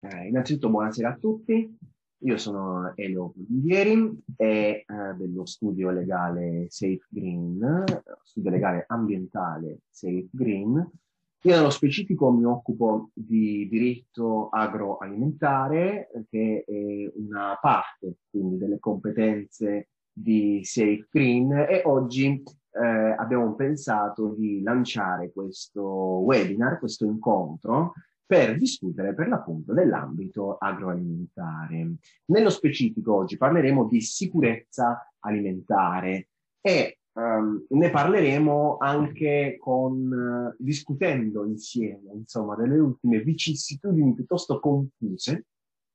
Eh, innanzitutto buonasera a tutti, io sono Elio Polivieri e eh, dello studio legale Safe Green, studio legale ambientale Safe Green. Io nello specifico mi occupo di diritto agroalimentare, che è una parte quindi delle competenze di Safe Green e oggi eh, abbiamo pensato di lanciare questo webinar, questo incontro, per discutere per l'appunto dell'ambito agroalimentare. Nello specifico oggi parleremo di sicurezza alimentare e um, ne parleremo anche con, uh, discutendo insieme, insomma, delle ultime vicissitudini piuttosto confuse,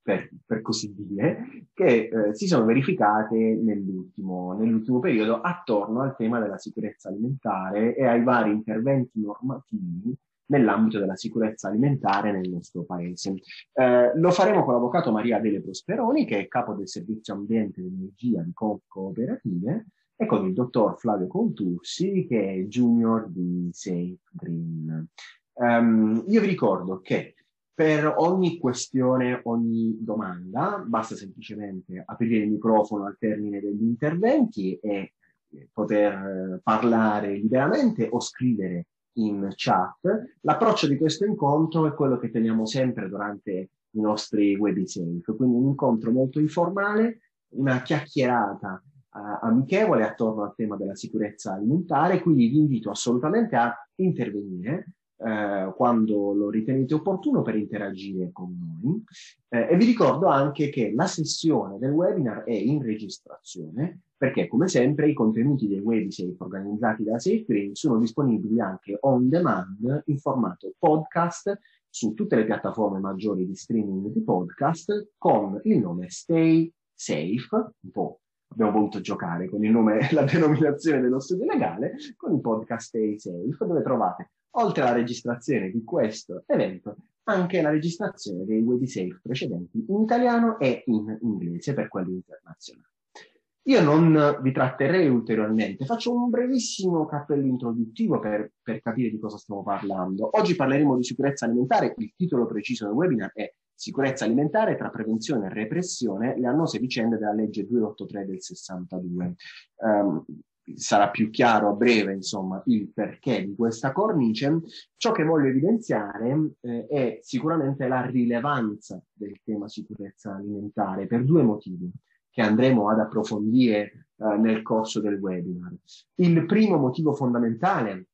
per, per così dire, che eh, si sono verificate nell'ultimo, nell'ultimo periodo attorno al tema della sicurezza alimentare e ai vari interventi normativi nell'ambito della sicurezza alimentare nel nostro paese. Eh, lo faremo con l'avvocato Maria Adele Prosperoni, che è capo del servizio ambiente ed energia di Cooperative, e con il dottor Flavio Contursi, che è junior di Safe Green. Um, io vi ricordo che per ogni questione, ogni domanda, basta semplicemente aprire il microfono al termine degli interventi e poter parlare liberamente o scrivere in chat. L'approccio di questo incontro è quello che teniamo sempre durante i nostri webinar, quindi un incontro molto informale, una chiacchierata uh, amichevole attorno al tema della sicurezza alimentare, quindi vi invito assolutamente a intervenire uh, quando lo ritenete opportuno per interagire con noi. Uh, e vi ricordo anche che la sessione del webinar è in registrazione, perché come sempre i contenuti dei webisafe organizzati da SafeGreen sono disponibili anche on demand in formato podcast su tutte le piattaforme maggiori di streaming di podcast con il nome Stay Safe, un po' abbiamo voluto giocare con il nome e la denominazione dello studio legale, con il podcast Stay Safe, dove trovate, oltre alla registrazione di questo evento, anche la registrazione dei webisafe precedenti in italiano e in inglese per quelli internazionali. Io non vi tratterrei ulteriormente, faccio un brevissimo cappello introduttivo per, per, capire di cosa stiamo parlando. Oggi parleremo di sicurezza alimentare, il titolo preciso del webinar è Sicurezza alimentare tra prevenzione e repressione, le annose vicende della legge 283 del 62. Um, ehm, sarà più chiaro a breve, insomma, il perché di questa cornice. Ciò che voglio evidenziare eh, è sicuramente la rilevanza del tema sicurezza alimentare per due motivi che andremo ad approfondire eh, nel corso del webinar. Il primo motivo fondamentale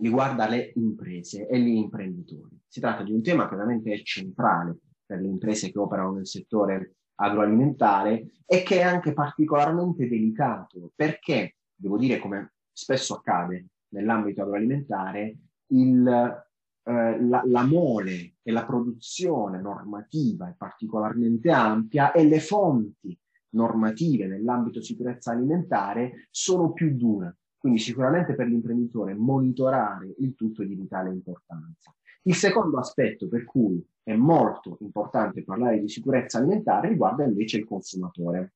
riguarda le imprese e gli imprenditori. Si tratta di un tema che veramente è centrale per le imprese che operano nel settore agroalimentare e che è anche particolarmente delicato perché, devo dire come spesso accade nell'ambito agroalimentare, il, eh, la, la, mole e la produzione normativa è particolarmente ampia e le fonti normative nell'ambito sicurezza alimentare sono più dure. Quindi sicuramente per l'imprenditore monitorare il tutto è di vitale importanza. Il secondo aspetto per cui è molto importante parlare di sicurezza alimentare riguarda invece il consumatore.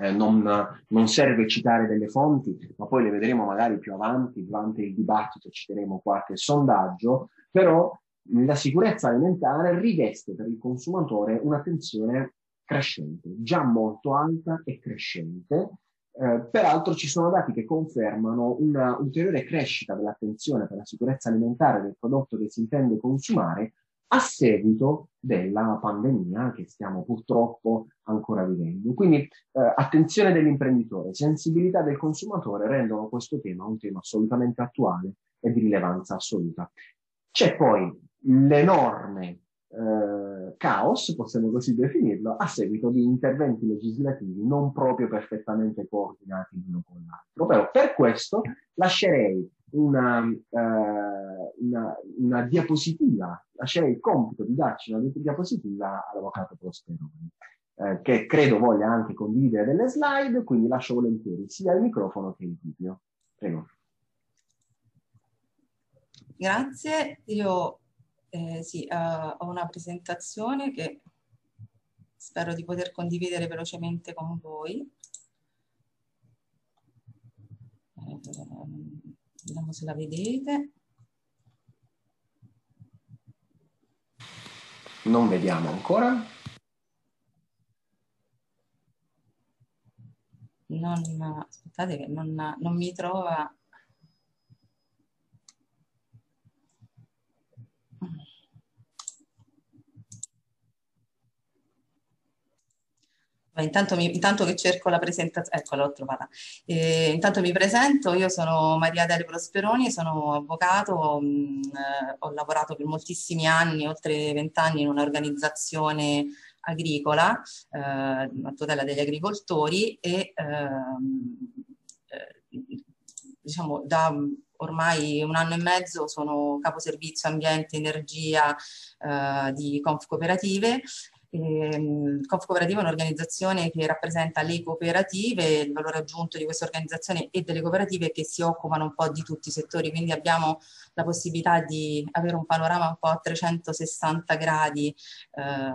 Eh, non, non, serve citare delle fonti, ma poi le vedremo magari più avanti, durante il dibattito citeremo qualche sondaggio, però la sicurezza alimentare riveste per il consumatore un'attenzione crescente, già molto alta e crescente. Eh, peraltro ci sono dati che confermano una ulteriore crescita dell'attenzione per la sicurezza alimentare del prodotto che si intende consumare a seguito della pandemia che stiamo purtroppo ancora vivendo. Quindi eh, attenzione dell'imprenditore, sensibilità del consumatore rendono questo tema un tema assolutamente attuale e di rilevanza assoluta. C'è poi l'enorme eh, caos, possiamo così definirlo, a seguito di interventi legislativi non proprio perfettamente coordinati l'uno con l'altro. Però per questo lascerei una, eh, una, una, diapositiva, lascerei il compito di darci una diapositiva all'avvocato Prosperoni, eh, che credo voglia anche condividere delle slide, quindi lascio volentieri sia il microfono che il video. Prego. Grazie, io eh, sì, uh, ho una presentazione che spero di poter condividere velocemente con voi. Eh, vediamo se la vedete. Non vediamo ancora. Non, aspettate che non, non mi trova Intanto, mi, intanto, che cerco la presentazione, ecco l'ho trovata. Eh, intanto mi presento, io sono Maria Dele Prosperoni, sono avvocato, mh, mm, eh, ho lavorato per moltissimi anni, oltre vent'anni, in un'organizzazione agricola, eh, a tutela degli agricoltori e ehm, eh, diciamo da ormai un anno e mezzo sono capo servizio ambiente, energia eh, di Conf Cooperative eh, Conf Cooperativa è un'organizzazione che rappresenta le cooperative, il valore aggiunto di questa organizzazione e delle cooperative che si occupano un po' di tutti i settori, quindi abbiamo la possibilità di avere un panorama un po' a 360 gradi eh,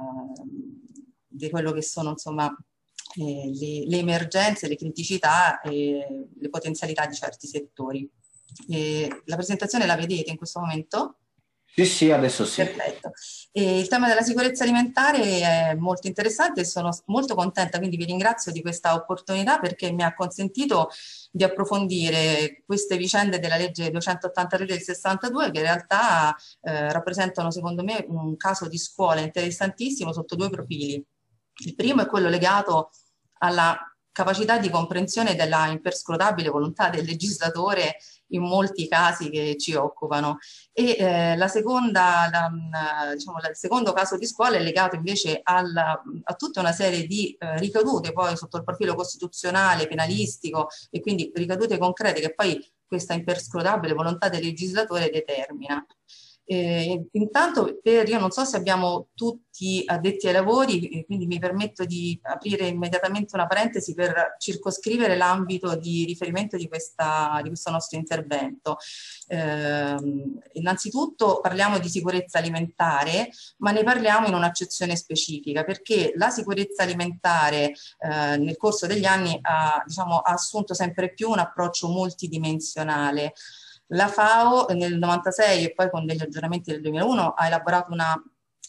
di quello che sono insomma eh, le, le, emergenze, le criticità e le potenzialità di certi settori. la presentazione la vedete in questo momento? Sì, sì, adesso sì. Perfetto. E il tema della sicurezza alimentare è molto interessante e sono molto contenta, quindi vi ringrazio di questa opportunità perché mi ha consentito di approfondire queste vicende della legge 283 del 62 che in realtà eh, rappresentano secondo me un caso di scuola interessantissimo sotto due profili. Il primo è quello legato alla capacità di comprensione della imperscrutabile volontà del legislatore in molti casi che ci occupano. E eh, la seconda, la, diciamo, il secondo caso di scuola è legato invece alla, a tutta una serie di eh, ricadute poi sotto il profilo costituzionale, penalistico e quindi ricadute concrete che poi questa imperscrutabile volontà del legislatore determina. Eh, intanto per, io non so se abbiamo tutti addetti ai lavori, quindi mi permetto di aprire immediatamente una parentesi per circoscrivere l'ambito di riferimento di, questa, di, questo nostro intervento. Eh, innanzitutto parliamo di sicurezza alimentare, ma ne parliamo in un'accezione specifica, perché la sicurezza alimentare eh, nel corso degli anni ha, diciamo, ha assunto sempre più un approccio multidimensionale. La FAO nel 96 e poi con degli aggiornamenti del 2001 ha elaborato una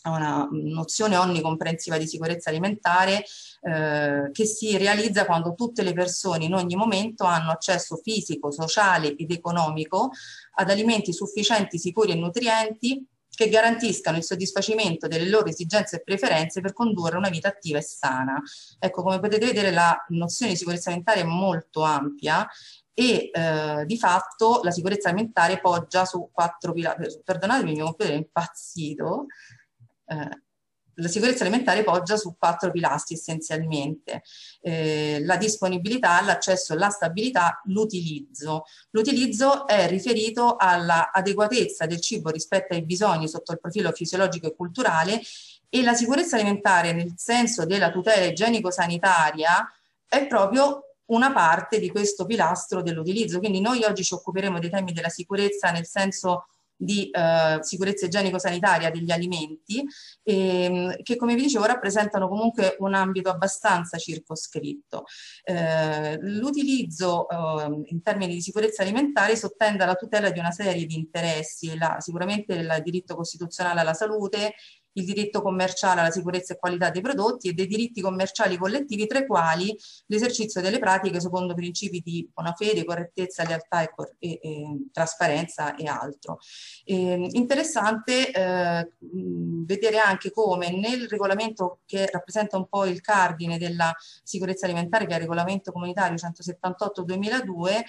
una nozione onnicomprensiva di sicurezza alimentare eh, che si realizza quando tutte le persone in ogni momento hanno accesso fisico, sociale ed economico ad alimenti sufficienti, sicuri e nutrienti che garantiscano il soddisfacimento delle loro esigenze e preferenze per condurre una vita attiva e sana. Ecco, come potete vedere la nozione di sicurezza alimentare è molto ampia e eh, di fatto la sicurezza alimentare poggia su quattro pilastri, perdonatemi il mio computer è impazzito, eh, la sicurezza alimentare poggia su quattro pilastri essenzialmente, eh, la disponibilità, l'accesso, la stabilità, l'utilizzo. L'utilizzo è riferito all'adeguatezza del cibo rispetto ai bisogni sotto il profilo fisiologico e culturale e la sicurezza alimentare nel senso della tutela igienico-sanitaria è proprio una parte di questo pilastro dell'utilizzo. Quindi noi oggi ci occuperemo dei temi della sicurezza nel senso di eh, sicurezza igienico-sanitaria degli alimenti, ehm, che come vi dicevo rappresentano comunque un ambito abbastanza circoscritto. Eh, l'utilizzo eh, in termini di sicurezza alimentare sottende alla tutela di una serie di interessi, la, sicuramente il diritto costituzionale alla salute, il diritto commerciale alla sicurezza e qualità dei prodotti e dei diritti commerciali collettivi, tra i quali l'esercizio delle pratiche secondo principi di buona fede, correttezza, lealtà e, e, e trasparenza e altro. E, interessante eh, vedere anche come nel regolamento che rappresenta un po' il cardine della sicurezza alimentare, che è il regolamento comunitario 178-2002,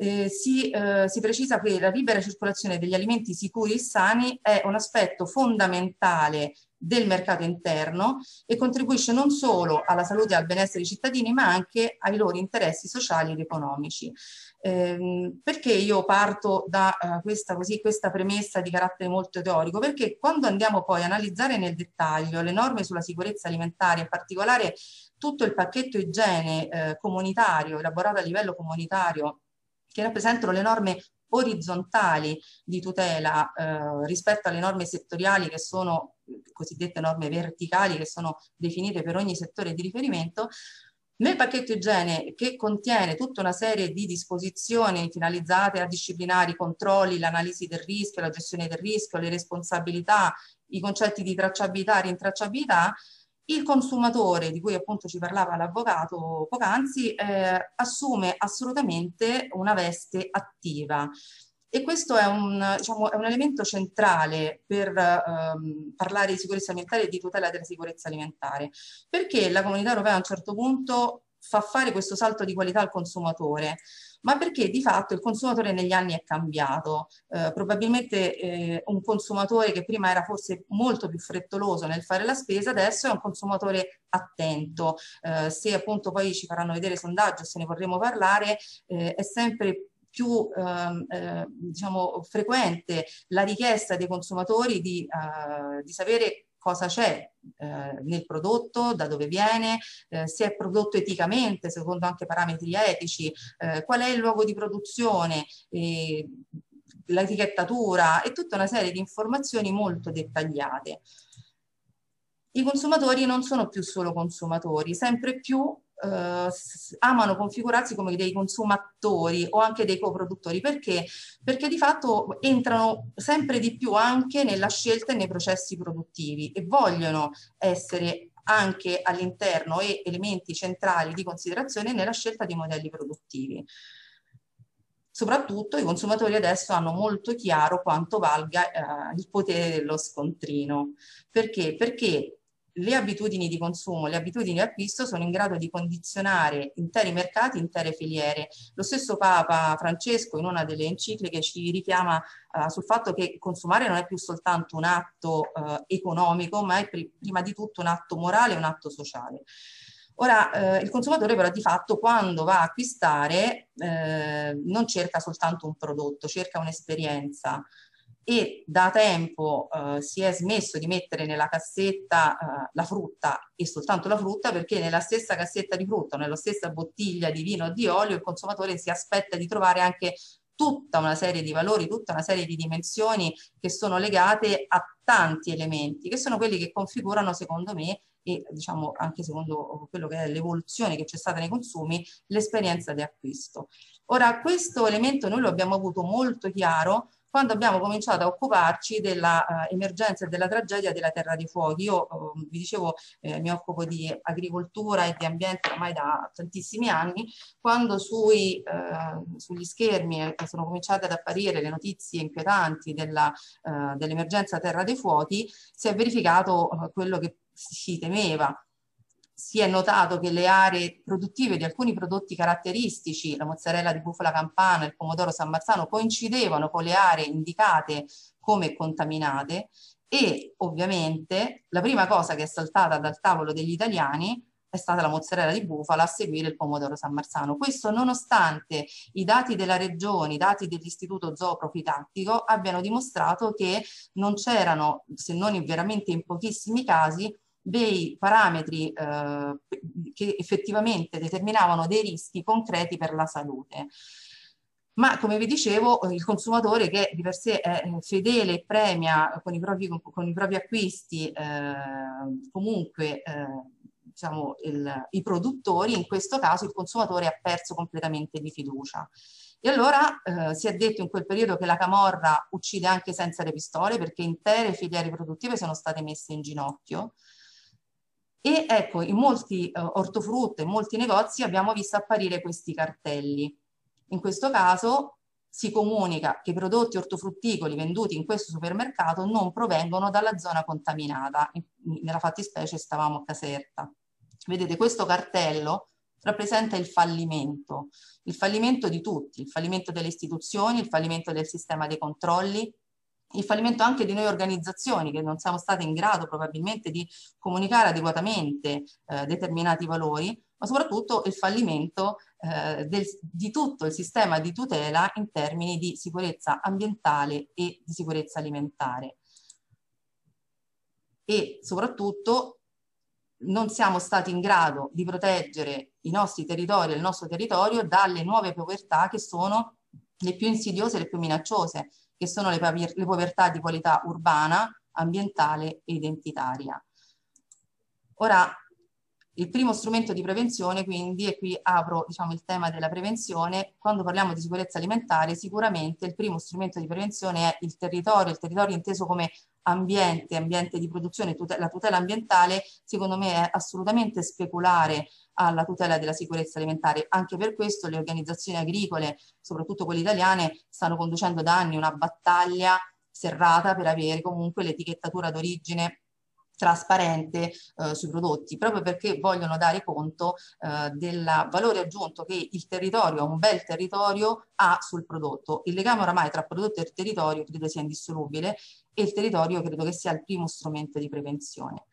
eh, si, eh, si, precisa che la libera circolazione degli alimenti sicuri e sani è un aspetto fondamentale del mercato interno e contribuisce non solo alla salute e al benessere dei cittadini ma anche ai loro interessi sociali ed economici. Eh, perché io parto da uh, questa, così, questa premessa di carattere molto teorico? Perché quando andiamo poi a analizzare nel dettaglio le norme sulla sicurezza alimentare, in particolare tutto il pacchetto igiene eh, comunitario, elaborato a livello comunitario che rappresentano le norme orizzontali di tutela eh, rispetto alle norme settoriali che sono cosiddette norme verticali che sono definite per ogni settore di riferimento, nel pacchetto igiene che contiene tutta una serie di disposizioni finalizzate a disciplinare i controlli, l'analisi del rischio, la gestione del rischio, le responsabilità, i concetti di tracciabilità e rintracciabilità, il consumatore, di cui appunto ci parlava l'avvocato poc'anzi, eh, assume assolutamente una veste attiva. E questo è un, diciamo, è un elemento centrale per ehm, parlare di sicurezza alimentare e di tutela della sicurezza alimentare, perché la comunità europea a un certo punto fa fare questo salto di qualità al consumatore, ma perché di fatto il consumatore negli anni è cambiato. Eh, probabilmente eh, un consumatore che prima era forse molto più frettoloso nel fare la spesa, adesso è un consumatore attento. Eh, se appunto poi ci faranno vedere sondaggi, se ne vorremmo parlare, eh, è sempre più ehm, eh, diciamo, frequente la richiesta dei consumatori di, eh, di sapere cosa c'è eh, nel prodotto, da dove viene, eh, se è prodotto eticamente, secondo anche parametri etici, eh, qual è il luogo di produzione, l'etichettatura e tutta una serie di informazioni molto dettagliate. I consumatori non sono più solo consumatori, sempre più eh, amano configurarsi come dei consumatori o anche dei coproduttori. Perché? Perché di fatto entrano sempre di più anche nella scelta e nei processi produttivi e vogliono essere anche all'interno e elementi centrali di considerazione nella scelta di modelli produttivi. Soprattutto i consumatori adesso hanno molto chiaro quanto valga eh, il potere dello scontrino. Perché? Perché le abitudini di consumo, le abitudini di acquisto sono in grado di condizionare interi mercati, intere filiere. Lo stesso Papa Francesco in una delle encicliche ci richiama uh, sul fatto che consumare non è più soltanto un atto uh, economico, ma è pr prima di tutto un atto morale un atto sociale. Ora, eh, il consumatore però di fatto quando va a acquistare eh, non cerca soltanto un prodotto, cerca un'esperienza, e da tempo eh, si è smesso di mettere nella cassetta eh, la frutta e soltanto la frutta perché nella stessa cassetta di frutta, nella stessa bottiglia di vino o di olio il consumatore si aspetta di trovare anche tutta una serie di valori, tutta una serie di dimensioni che sono legate a tanti elementi, che sono quelli che configurano secondo me e diciamo anche secondo quello che è l'evoluzione che c'è stata nei consumi, l'esperienza di acquisto. Ora questo elemento noi lo abbiamo avuto molto chiaro quando abbiamo cominciato a occuparci dell'emergenza uh, e della tragedia della Terra dei Fuochi. Io uh, vi dicevo, eh, mi occupo di agricoltura e di ambiente ormai da tantissimi anni, quando sui, uh, sugli schermi eh, sono cominciate ad apparire le notizie inquietanti eh, dell'emergenza Terra dei Fuochi, si è verificato eh, quello che si temeva, si è notato che le aree produttive di alcuni prodotti caratteristici, la mozzarella di bufala campana, il pomodoro San Marzano, coincidevano con le aree indicate come contaminate e ovviamente la prima cosa che è saltata dal tavolo degli italiani è stata la mozzarella di bufala a seguire il pomodoro San Marzano. Questo nonostante i dati della regione, i dati dell'istituto zooprofitattico abbiano dimostrato che non c'erano, se non veramente in pochissimi casi, dei parametri eh, che effettivamente determinavano dei rischi concreti per la salute. Ma come vi dicevo, il consumatore che di per sé è fedele e premia con i propri, con i propri acquisti eh, comunque eh, diciamo, il, i produttori, in questo caso il consumatore ha perso completamente di fiducia. E allora eh, si è detto in quel periodo che la camorra uccide anche senza le pistole perché intere filiere produttive sono state messe in ginocchio e ecco, in molti uh, ortofrutta, in molti negozi abbiamo visto apparire questi cartelli. In questo caso si comunica che i prodotti ortofrutticoli venduti in questo supermercato non provengono dalla zona contaminata, nella fattispecie stavamo a Caserta. Vedete, questo cartello rappresenta il fallimento, il fallimento di tutti, il fallimento delle istituzioni, il fallimento del sistema dei controlli, il fallimento anche di noi organizzazioni che non siamo state in grado probabilmente di comunicare adeguatamente eh, determinati valori, ma soprattutto il fallimento eh, del, di tutto il sistema di tutela in termini di sicurezza ambientale e di sicurezza alimentare. E soprattutto non siamo stati in grado di proteggere i nostri territori e il nostro territorio dalle nuove povertà che sono le più insidiose le più minacciose, che sono le, le povertà di qualità urbana, ambientale e identitaria. Ora, il primo strumento di prevenzione, quindi, e qui apro diciamo, il tema della prevenzione, quando parliamo di sicurezza alimentare, sicuramente il primo strumento di prevenzione è il territorio, il territorio inteso come ambiente, ambiente di produzione, tutela, la tutela ambientale, secondo me è assolutamente speculare alla tutela della sicurezza alimentare. Anche per questo le organizzazioni agricole, soprattutto quelle italiane, stanno conducendo da anni una battaglia serrata per avere comunque l'etichettatura d'origine trasparente eh, sui prodotti, proprio perché vogliono dare conto eh, del valore aggiunto che il territorio, un bel territorio, ha sul prodotto. Il legame oramai tra prodotto e territorio credo sia indissolubile e il territorio credo che sia il primo strumento di prevenzione.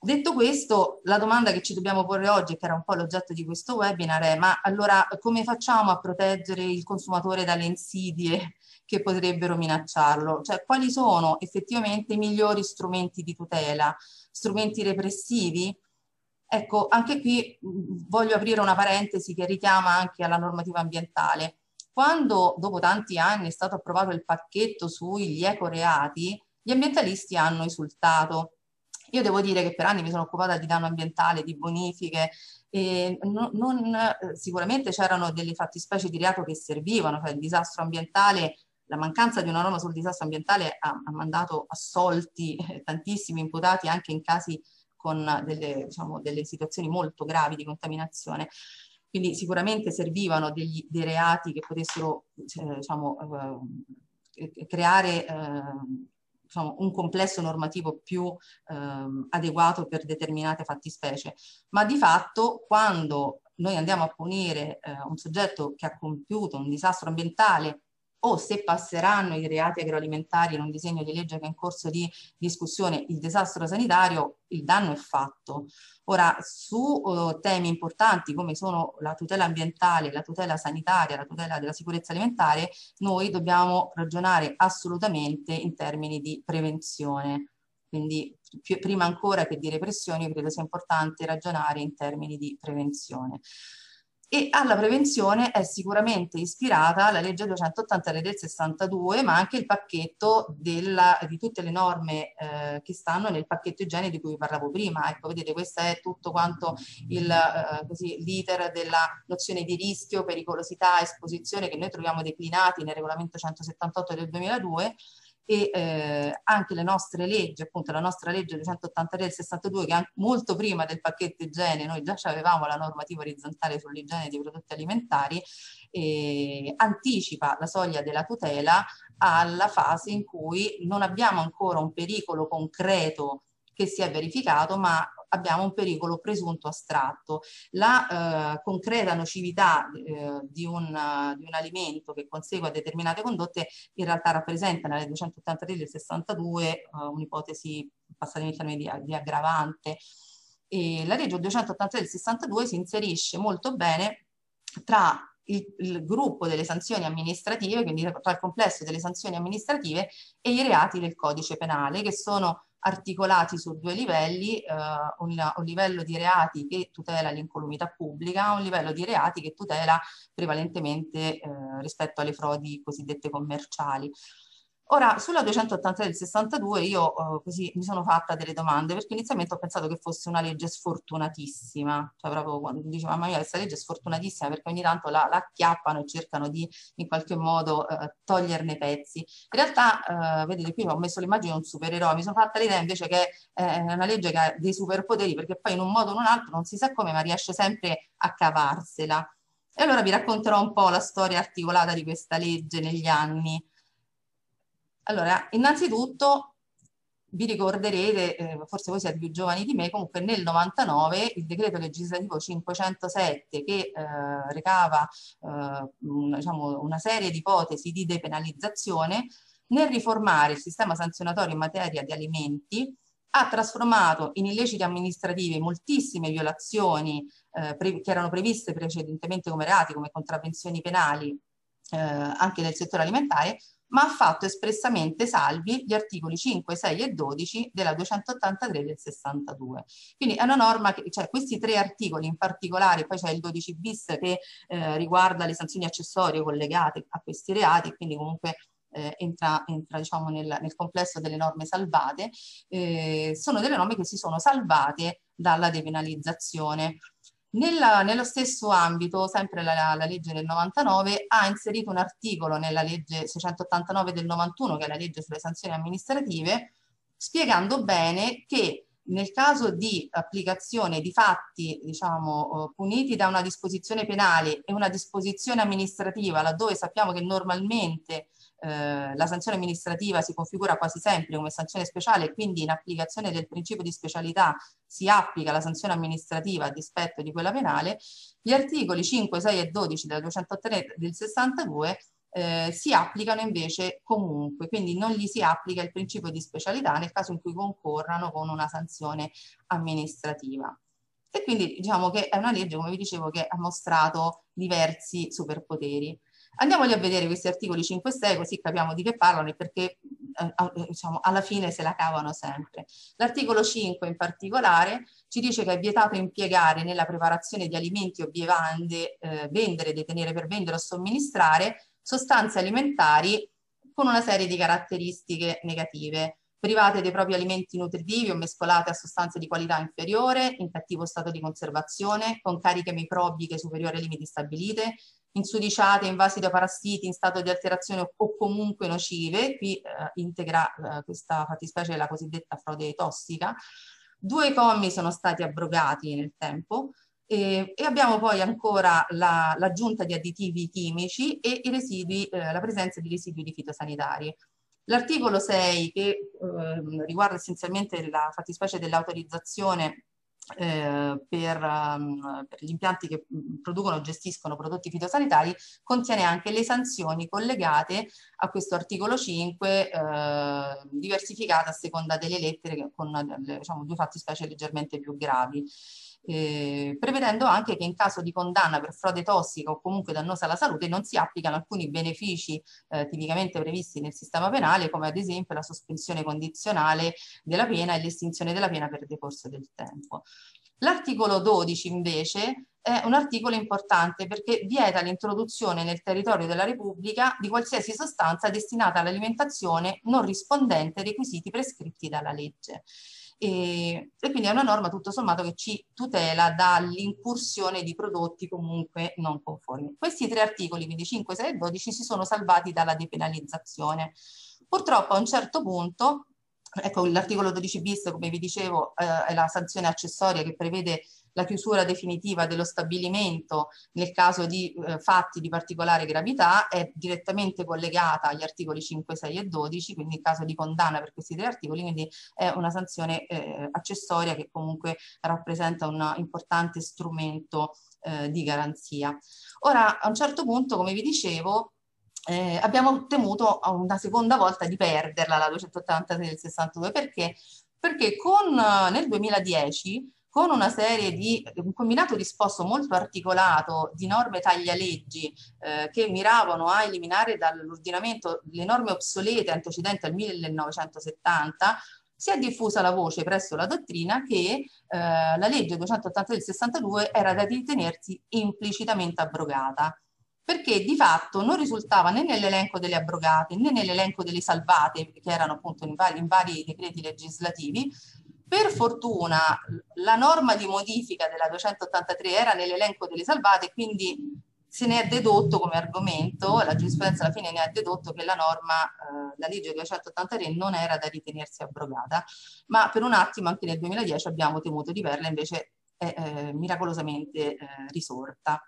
Detto questo, la domanda che ci dobbiamo porre oggi, che era un po' l'oggetto di questo webinar, è ma allora come facciamo a proteggere il consumatore dalle insidie che potrebbero minacciarlo? Cioè quali sono effettivamente i migliori strumenti di tutela? Strumenti repressivi? Ecco, anche qui voglio aprire una parentesi che richiama anche alla normativa ambientale. Quando dopo tanti anni è stato approvato il pacchetto sugli ecoreati, gli ambientalisti hanno esultato io devo dire che per anni mi sono occupata di danno ambientale, di bonifiche, e non, non, sicuramente c'erano delle fattispecie di reato che servivano, cioè il disastro ambientale, la mancanza di una norma sul disastro ambientale ha, ha mandato assolti eh, tantissimi imputati anche in casi con delle, diciamo, delle situazioni molto gravi di contaminazione. Quindi sicuramente servivano degli, dei reati che potessero eh, diciamo, eh, creare eh, diciamo, un complesso normativo più ehm, adeguato per determinate fattispecie, ma di fatto quando noi andiamo a punire eh, un soggetto che ha compiuto un disastro ambientale o se passeranno i reati agroalimentari in un disegno di legge che è in corso di discussione il disastro sanitario, il danno è fatto. Ora, su uh, temi importanti come sono la tutela ambientale, la tutela sanitaria, la tutela della sicurezza alimentare, noi dobbiamo ragionare assolutamente in termini di prevenzione. Quindi più, prima ancora che di repressione, io credo sia importante ragionare in termini di prevenzione e alla prevenzione è sicuramente ispirata la legge 280 del 62, ma anche il pacchetto della, di tutte le norme eh, che stanno nel pacchetto igiene di cui vi parlavo prima. Ecco, vedete, questo è tutto quanto eh, l'iter della nozione di rischio, pericolosità, esposizione che noi troviamo declinati nel regolamento 178 del 2002 e eh, anche le nostre leggi, appunto la nostra legge 283 del 62 che molto prima del pacchetto igiene noi già avevamo la normativa orizzontale sull'igiene dei prodotti alimentari, eh, anticipa la soglia della tutela alla fase in cui non abbiamo ancora un pericolo concreto che si è verificato, ma abbiamo un pericolo presunto astratto. La eh, concreta nocività eh, di, un, di, un, alimento che consegue a determinate condotte in realtà rappresenta nella 283 del 62 eh, un'ipotesi, passatemi il termine, di, di aggravante. E la legge 283 del 62 si inserisce molto bene tra il, il, gruppo delle sanzioni amministrative, quindi tra il complesso delle sanzioni amministrative e i reati del codice penale, che sono articolati su due livelli, eh, un, un, livello di reati che tutela l'incolumità pubblica, un livello di reati che tutela prevalentemente eh, rispetto alle frodi cosiddette commerciali. Ora, sulla 283 del 62 io eh, così mi sono fatta delle domande perché inizialmente ho pensato che fosse una legge sfortunatissima, cioè proprio quando dicevo mamma mia questa legge è sfortunatissima perché ogni tanto la, la acchiappano e cercano di in qualche modo eh, toglierne pezzi. In realtà, eh, vedete qui ho messo l'immagine di un supereroe, mi sono fatta l'idea invece che è una legge che ha dei superpoteri perché poi in un modo o in un altro non si sa come ma riesce sempre a cavarsela. E allora vi racconterò un po' la storia articolata di questa legge negli anni. Allora, innanzitutto vi ricorderete, eh, forse voi siete più giovani di me, comunque nel 99 il decreto legislativo 507 che eh, recava eh, diciamo, una serie di ipotesi di depenalizzazione, nel riformare il sistema sanzionatorio in materia di alimenti, ha trasformato in illeciti amministrativi moltissime violazioni eh, che erano previste precedentemente come reati, come contravvenzioni penali, eh, anche nel settore alimentare, ma ha fatto espressamente salvi gli articoli 5, 6 e 12 della 283 del 62. Quindi è una norma che, cioè questi tre articoli in particolare, poi c'è il 12 bis che eh, riguarda le sanzioni accessorie collegate a questi reati, quindi comunque eh, entra, entra diciamo, nel, nel, complesso delle norme salvate, eh, sono delle norme che si sono salvate dalla depenalizzazione. Nella, nello stesso ambito, sempre la, la, legge del 99 ha inserito un articolo nella legge 689 del 91, che è la legge sulle sanzioni amministrative, spiegando bene che nel caso di applicazione di fatti diciamo, eh, puniti da una disposizione penale e una disposizione amministrativa, laddove sappiamo che normalmente eh, la sanzione amministrativa si configura quasi sempre come sanzione speciale, quindi in applicazione del principio di specialità si applica la sanzione amministrativa a dispetto di quella penale, gli articoli 5, 6 e 12 della 203 del 62 eh, si applicano invece comunque, quindi non gli si applica il principio di specialità nel caso in cui concorrano con una sanzione amministrativa. E quindi diciamo che è una legge, come vi dicevo, che ha mostrato diversi superpoteri. Andiamoli a vedere questi articoli 5 e 6 così capiamo di che parlano e perché eh, diciamo, alla fine se la cavano sempre. L'articolo 5 in particolare ci dice che è vietato impiegare nella preparazione di alimenti o bevande, eh, vendere, detenere per vendere o somministrare sostanze alimentari con una serie di caratteristiche negative, private dei propri alimenti nutritivi o mescolate a sostanze di qualità inferiore, in cattivo stato di conservazione, con cariche microbiche superiori ai limiti stabilite, insudiciate, invasi da parassiti in stato di alterazione o comunque nocive, qui eh, integra eh, questa fattispecie la cosiddetta frode tossica. Due commi sono stati abrogati nel tempo, e, e abbiamo poi ancora l'aggiunta la, di additivi chimici e residui, eh, la presenza di residui di fitosanitari. L'articolo 6 che eh, riguarda essenzialmente la fattispecie dell'autorizzazione eh, per, um, per, gli impianti che mm, producono o gestiscono prodotti fitosanitari contiene anche le sanzioni collegate a questo articolo 5 eh, diversificate a seconda delle lettere con diciamo, due fattispecie leggermente più gravi eh, prevedendo anche che in caso di condanna per frode tossica o comunque dannosa alla salute non si applicano alcuni benefici eh, tipicamente previsti nel sistema penale, come ad esempio la sospensione condizionale della pena e l'estinzione della pena per decorso del tempo. L'articolo 12 invece è un articolo importante perché vieta l'introduzione nel territorio della Repubblica di qualsiasi sostanza destinata all'alimentazione non rispondente ai requisiti prescritti dalla legge e, e quindi è una norma tutto sommato che ci tutela dall'incursione di prodotti comunque non conformi. Questi tre articoli, quindi 5, 6 e 12, si sono salvati dalla depenalizzazione. Purtroppo a un certo punto Ecco, l'articolo 12 bis, come vi dicevo, eh, è la sanzione accessoria che prevede la chiusura definitiva dello stabilimento nel caso di eh, fatti di particolare gravità è direttamente collegata agli articoli 5, 6 e 12, quindi in caso di condanna per questi tre articoli, quindi è una sanzione eh, accessoria che comunque rappresenta un importante strumento eh, di garanzia. Ora, a un certo punto, come vi dicevo, eh, abbiamo temuto una seconda volta di perderla la 286 del 62 perché? Perché con, nel 2010 con una serie di, un combinato disposto molto articolato di norme taglialeggi eh, che miravano a eliminare dall'ordinamento le norme obsolete antecedenti al 1970, si è diffusa la voce presso la dottrina che eh, la legge 280 del 62 era da ritenersi implicitamente abrogata perché di fatto non risultava né nell'elenco delle abrogate né nell'elenco delle salvate che erano appunto in vari, in vari decreti legislativi per fortuna la norma di modifica della 283 era nell'elenco delle salvate, quindi se ne è dedotto come argomento, la giurisprudenza alla fine ne ha dedotto che la norma, eh, la legge 283 non era da ritenersi abrogata, ma per un attimo anche nel 2010 abbiamo temuto di verla, invece è eh, miracolosamente eh, risorta.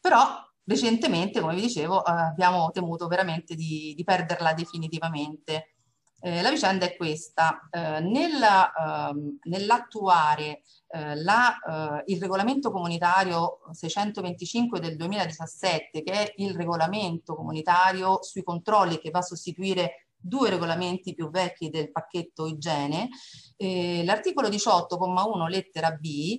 Però recentemente, come vi dicevo, eh, abbiamo temuto veramente di, di perderla definitivamente. Eh, la vicenda è questa, eh, ehm, nell'attuare eh, eh, il regolamento comunitario 625 del 2017, che è il regolamento comunitario sui controlli che va a sostituire due regolamenti più vecchi del pacchetto igiene, eh, l'articolo 18,1 lettera B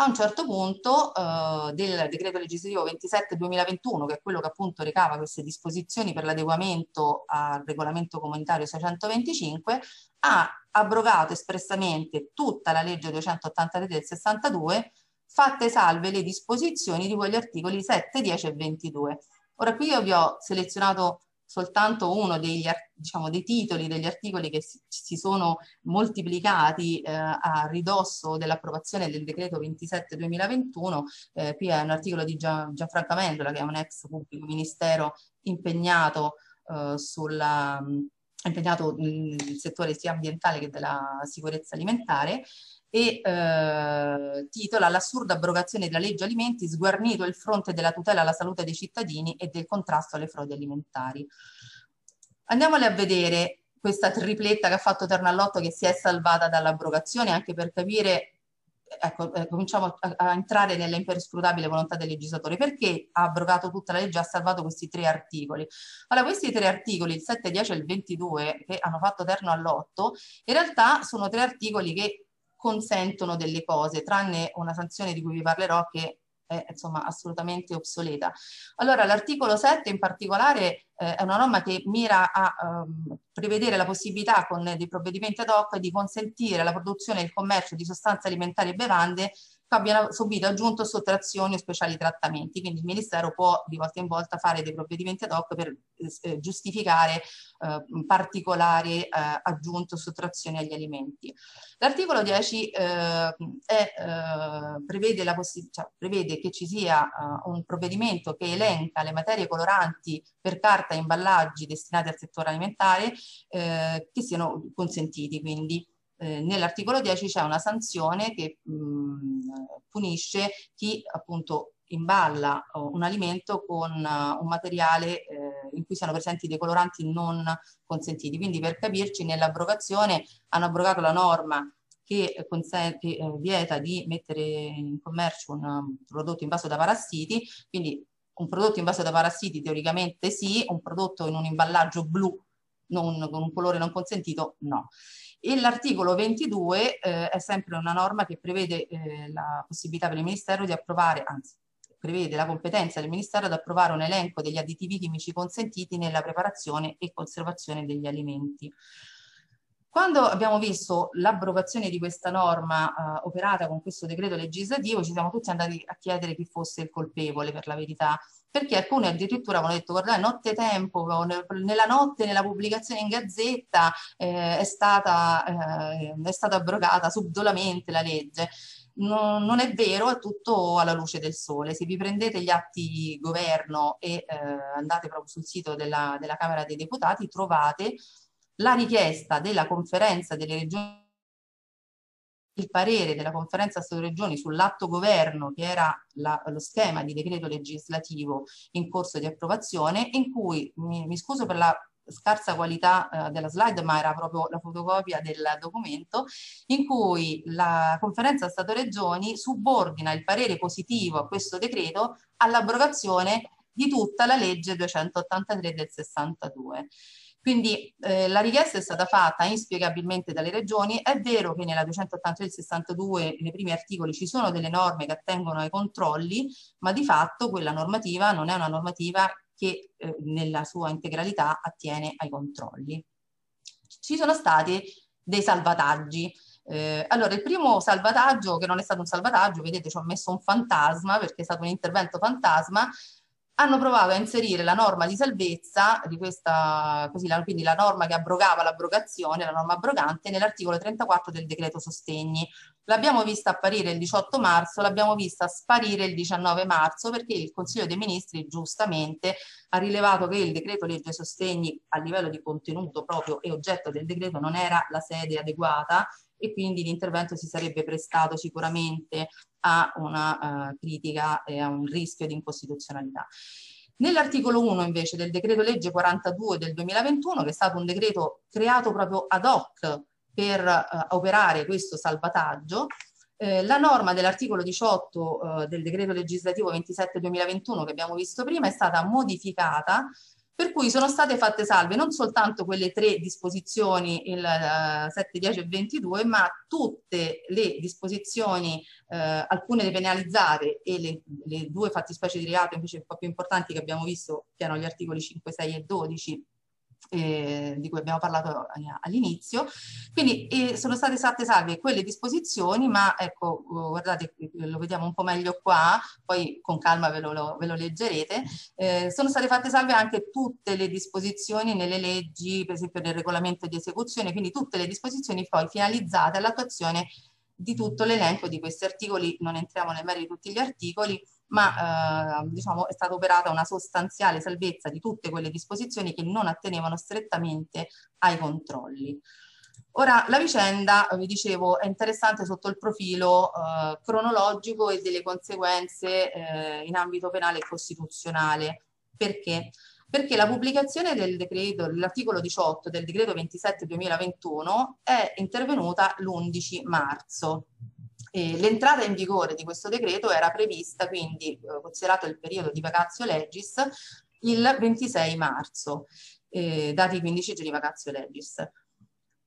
a un certo punto eh, del decreto legislativo 27-2021, che è quello che appunto recava queste disposizioni per l'adeguamento al regolamento comunitario 625, ha abrogato espressamente tutta la legge 283 del 62, fatte salve le disposizioni di quegli articoli 7, 10 e 22. Ora qui io vi ho selezionato soltanto uno degli, diciamo, dei titoli degli articoli che si, si sono moltiplicati eh, a ridosso dell'approvazione del decreto 27-2021. Eh, qui è un articolo di Gian, Gianfranco Amendola, che è un ex pubblico ministero impegnato eh, sulla, impegnato nel settore sia ambientale che della sicurezza alimentare e eh, titola L'assurda abrogazione della legge alimenti, sguarnito il fronte della tutela alla salute dei cittadini e del contrasto alle frodi alimentari. Andiamole a vedere questa tripletta che ha fatto Ternallotto che si è salvata dall'abrogazione anche per capire ecco, eh, cominciamo a, a, entrare nella imperscrutabile volontà del legislatore. Perché ha abrogato tutta la legge e ha salvato questi tre articoli? Allora, questi tre articoli, il 7, 10 e il 22, che hanno fatto terno all'otto, in realtà sono tre articoli che consentono delle cose, tranne una sanzione di cui vi parlerò che è insomma assolutamente obsoleta. Allora l'articolo 7 in particolare eh, è una norma che mira a um, prevedere la possibilità con dei provvedimenti ad hoc di consentire la produzione e il commercio di sostanze alimentari e bevande abbiano subito aggiunto sottrazioni o speciali trattamenti. Quindi il Ministero può di volta in volta fare dei provvedimenti ad hoc per eh, giustificare eh, particolari eh, aggiunto sottrazioni agli alimenti. L'articolo 10 eh, è, eh, prevede, la cioè, prevede, che ci sia eh, un provvedimento che elenca le materie coloranti per carta e imballaggi destinati al settore alimentare che siano consentiti. Quindi eh, nell'articolo 10 c'è una sanzione che mh, punisce chi appunto imballa uh, un alimento con uh, un materiale eh, in cui siano presenti dei coloranti non consentiti. Quindi per capirci nell'abrogazione hanno abrogato la norma che, consente, eh, vieta di mettere in commercio un um, prodotto invaso da parassiti, quindi un prodotto invaso da parassiti teoricamente sì, un prodotto in un imballaggio blu non, con un colore non consentito no. E l'articolo 22 eh, è sempre una norma che prevede eh, la possibilità per il Ministero di approvare, anzi prevede la competenza del Ministero ad approvare un elenco degli additivi chimici consentiti nella preparazione e conservazione degli alimenti. Quando abbiamo visto l'abrogazione di questa norma eh, operata con questo decreto legislativo, ci siamo tutti andati a chiedere chi fosse il colpevole per la verità perché alcuni addirittura avevano detto guardate notte tempo, nella notte nella pubblicazione in gazzetta eh, è, stata, eh, è stata abrogata subdolamente la legge. No, non è vero, è tutto alla luce del sole. Se vi prendete gli atti governo e eh, andate proprio sul sito della, della Camera dei Deputati, trovate la richiesta della conferenza delle regioni il parere della conferenza Stato-Regioni sull'atto governo che era la, lo schema di decreto legislativo in corso di approvazione in cui, mi, mi scuso per la scarsa qualità eh, della slide, ma era proprio la fotocopia del documento, in cui la conferenza Stato-Regioni subordina il parere positivo a questo decreto all'abrogazione di tutta la legge 283 del 62. Quindi eh, la richiesta è stata fatta inspiegabilmente dalle regioni, è vero che nella 283 62 nei primi articoli ci sono delle norme che attengono ai controlli, ma di fatto quella normativa non è una normativa che eh, nella sua integralità attiene ai controlli. Ci sono stati dei salvataggi. Eh, allora, il primo salvataggio, che non è stato un salvataggio, vedete ci ho messo un fantasma perché è stato un intervento fantasma, hanno provato a inserire la norma di salvezza di questa, così, la, quindi la norma che abrogava l'abrogazione, la norma abrogante, nell'articolo 34 del decreto sostegni. L'abbiamo vista apparire il 18 marzo, l'abbiamo vista sparire il 19 marzo perché il Consiglio dei Ministri giustamente ha rilevato che il decreto legge sostegni a livello di contenuto proprio e oggetto del decreto non era la sede adeguata e quindi l'intervento si sarebbe prestato sicuramente a una uh, critica e a un rischio di incostituzionalità. Nell'articolo 1 invece del decreto legge 42 del 2021, che è stato un decreto creato proprio ad hoc per uh, operare questo salvataggio, eh, la norma dell'articolo 18 eh, del decreto legislativo 27 2021 che abbiamo visto prima è stata modificata per cui sono state fatte salve non soltanto quelle tre disposizioni, il uh, 7, 10 e 22, ma tutte le disposizioni, uh, alcune depenalizzate e le, le due fattispecie di reato invece un po' più importanti che abbiamo visto, che erano gli articoli 5, 6 e 12, eh, di cui abbiamo parlato all'inizio. Quindi eh, sono state fatte salve quelle disposizioni, ma ecco, uh, guardate, lo vediamo un po' meglio qua, poi con calma ve lo, lo, ve lo leggerete. Eh, sono state fatte salve anche tutte le disposizioni nelle leggi, per esempio nel regolamento di esecuzione, quindi tutte le disposizioni poi finalizzate all'attuazione di tutto l'elenco di questi articoli, non entriamo nel merito di tutti gli articoli, ma eh, diciamo, è stata operata una sostanziale salvezza di tutte quelle disposizioni che non attenevano strettamente ai controlli. Ora, la vicenda, vi dicevo, è interessante sotto il profilo eh, cronologico e delle conseguenze eh, in ambito penale e costituzionale. Perché? Perché la pubblicazione del decreto, dell'articolo 18 del decreto 27 2021 è intervenuta l'11 marzo. L'entrata in vigore di questo decreto era prevista, quindi eh, considerato il periodo di vacazio legis, il 26 marzo, eh, dati i 15 giorni vacazio legis.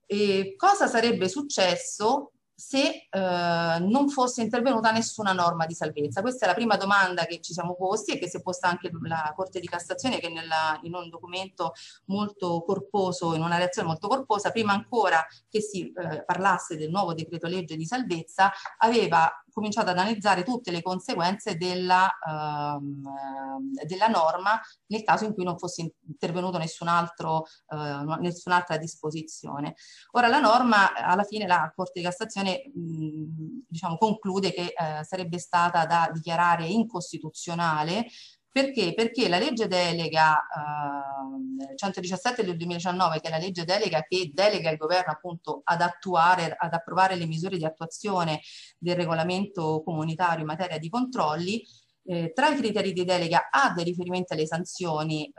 E cosa sarebbe successo se eh, non fosse intervenuta nessuna norma di salvezza? Questa è la prima domanda che ci siamo posti e che si è posta anche la Corte di Cassazione che nella, in un documento molto corposo, in una reazione molto corposa, prima ancora che si eh, parlasse del nuovo decreto legge di salvezza, aveva cominciato ad analizzare tutte le conseguenze della, uh, della norma nel caso in cui non fosse intervenuto nessun altro, uh, nessun'altra disposizione. Ora la norma, alla fine la Corte di Cassazione mh, diciamo, conclude che uh, sarebbe stata da dichiarare incostituzionale perché? Perché la legge delega eh, 117 del 2019, che è la legge delega che delega il governo appunto ad attuare, ad approvare le misure di attuazione del regolamento comunitario in materia di controlli, eh, tra i criteri di delega ha dei riferimenti alle sanzioni, eh,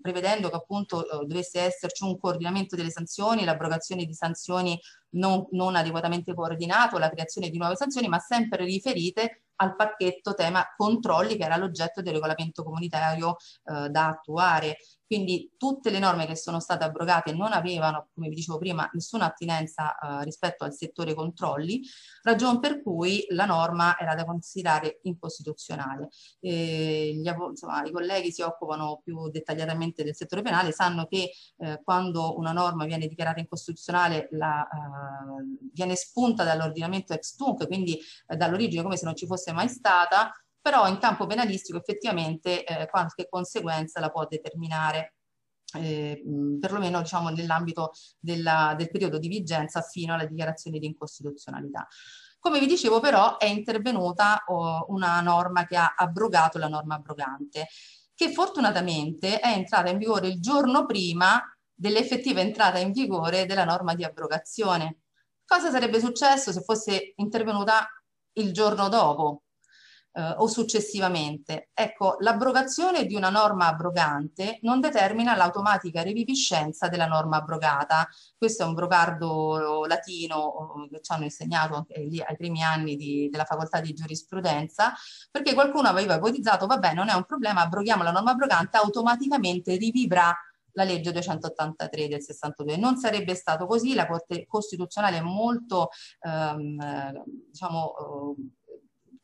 prevedendo che appunto eh, dovesse esserci un coordinamento delle sanzioni, l'abrogazione di sanzioni non, non adeguatamente coordinato, la creazione di nuove sanzioni, ma sempre riferite al pacchetto tema controlli che era l'oggetto del regolamento comunitario eh, da attuare. Quindi tutte le norme che sono state abrogate non avevano, come vi dicevo prima, nessuna attinenza eh, rispetto al settore controlli, ragion per cui la norma era da considerare incostituzionale. Eh, gli, insomma, I colleghi si occupano più dettagliatamente del settore penale, sanno che eh, quando una norma viene dichiarata incostituzionale la, eh, viene spunta dall'ordinamento ex tunc, quindi eh, dall'origine come se non ci fosse mai stata, però in campo penalistico effettivamente eh, qualche conseguenza la può determinare. Eh, perlomeno diciamo, nell'ambito del periodo di vigenza fino alla dichiarazione di incostituzionalità. Come vi dicevo però è intervenuta oh, una norma che ha abrogato la norma abrogante, che fortunatamente è entrata in vigore il giorno prima dell'effettiva entrata in vigore della norma di abrogazione. Cosa sarebbe successo se fosse intervenuta il giorno dopo? Eh, o successivamente. Ecco, l'abrogazione di una norma abrogante non determina l'automatica reviviscenza della norma abrogata. Questo è un brocardo latino che ci hanno insegnato anche lì ai primi anni di, della facoltà di giurisprudenza, perché qualcuno aveva ipotizzato, vabbè, non è un problema, abroghiamo la norma abrogante, automaticamente rivivrà la legge 283 del 62. Non sarebbe stato così, la Corte Costituzionale è molto, ehm, diciamo,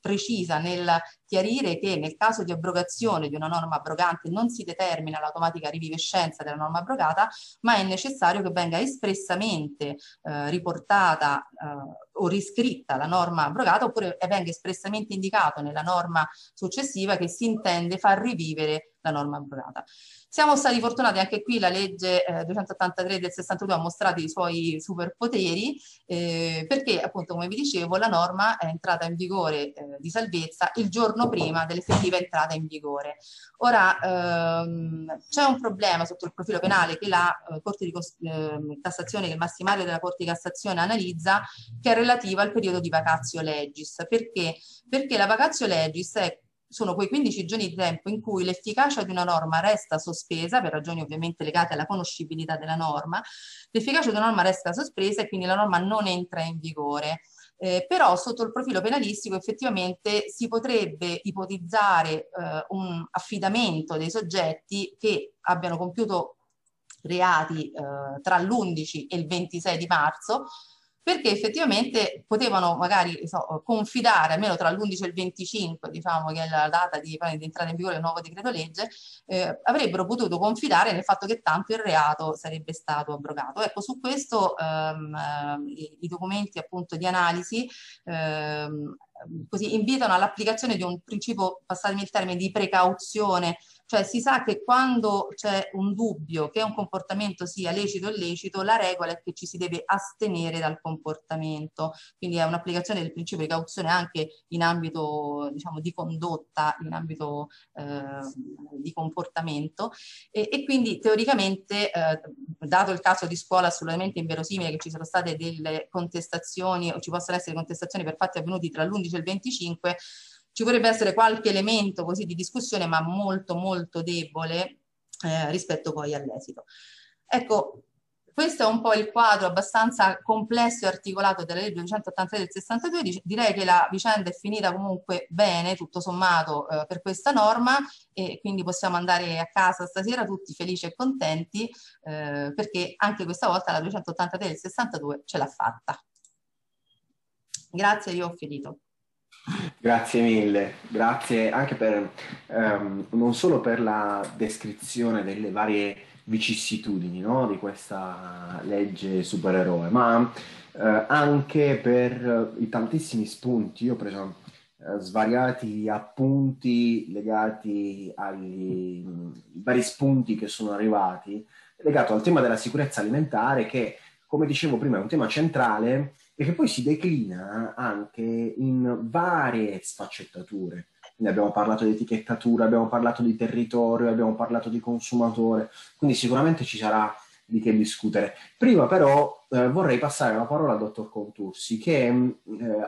precisa nel chiarire che nel caso di abrogazione di una norma abrogante non si determina l'automatica rivivescenza della norma abrogata, ma è necessario che venga espressamente eh, riportata eh, o riscritta la norma abrogata oppure venga espressamente indicato nella norma successiva che si intende far rivivere la norma abrogata. Siamo stati fortunati anche qui, la legge eh, 283 del 62 ha mostrato i suoi superpoteri eh, perché appunto come vi dicevo la norma è entrata in vigore eh, di salvezza il giorno prima dell'effettiva entrata in vigore. Ora ehm, c'è un problema sotto il profilo penale che la eh, Corte di ehm, Cassazione, che il massimario della Corte di Cassazione analizza che è relativa al periodo di vacazio legis. Perché? Perché la vacazio legis è sono quei 15 giorni di tempo in cui l'efficacia di una norma resta sospesa, per ragioni ovviamente legate alla conoscibilità della norma, l'efficacia di una norma resta sospesa e quindi la norma non entra in vigore. Eh, però sotto il profilo penalistico effettivamente si potrebbe ipotizzare eh, un affidamento dei soggetti che abbiano compiuto reati eh, tra l'11 e il 26 di marzo perché effettivamente potevano magari so, confidare almeno tra l'11 e il 25, diciamo che è la data di, di entrata in vigore del nuovo decreto legge, eh, avrebbero potuto confidare nel fatto che tanto il reato sarebbe stato abrogato. Ecco, su questo ehm, i, i, documenti appunto di analisi ehm, così invitano all'applicazione di un principio, passatemi il termine, di precauzione cioè si sa che quando c'è un dubbio che un comportamento sia lecito o illecito, la regola è che ci si deve astenere dal comportamento. Quindi è un'applicazione del principio di cauzione anche in ambito diciamo, di condotta, in ambito eh, di comportamento. E, e quindi teoricamente, eh, dato il caso di scuola assolutamente inverosimile che ci sono state delle contestazioni o ci possono essere contestazioni per fatti avvenuti tra l'11 e il 25, ci potrebbe essere qualche elemento così di discussione, ma molto molto debole eh, rispetto poi all'esito. Ecco, questo è un po' il quadro abbastanza complesso e articolato della legge 283 del 62. Direi che la vicenda è finita comunque bene, tutto sommato, eh, per questa norma e quindi possiamo andare a casa stasera tutti felici e contenti eh, perché anche questa volta la 283 del 62 ce l'ha fatta. Grazie, io ho finito. Grazie mille, grazie anche per um, non solo per la descrizione delle varie vicissitudini no, di questa legge supereroe, ma uh, anche per i tantissimi spunti. Io ho preso uh, svariati appunti legati ai vari spunti che sono arrivati, legato al tema della sicurezza alimentare che, come dicevo prima, è un tema centrale e che poi si declina anche in varie sfaccettature. Quindi abbiamo parlato di etichettatura, abbiamo parlato di territorio, abbiamo parlato di consumatore, quindi sicuramente ci sarà di che discutere. Prima però eh, vorrei passare la parola al dottor Contursi che eh,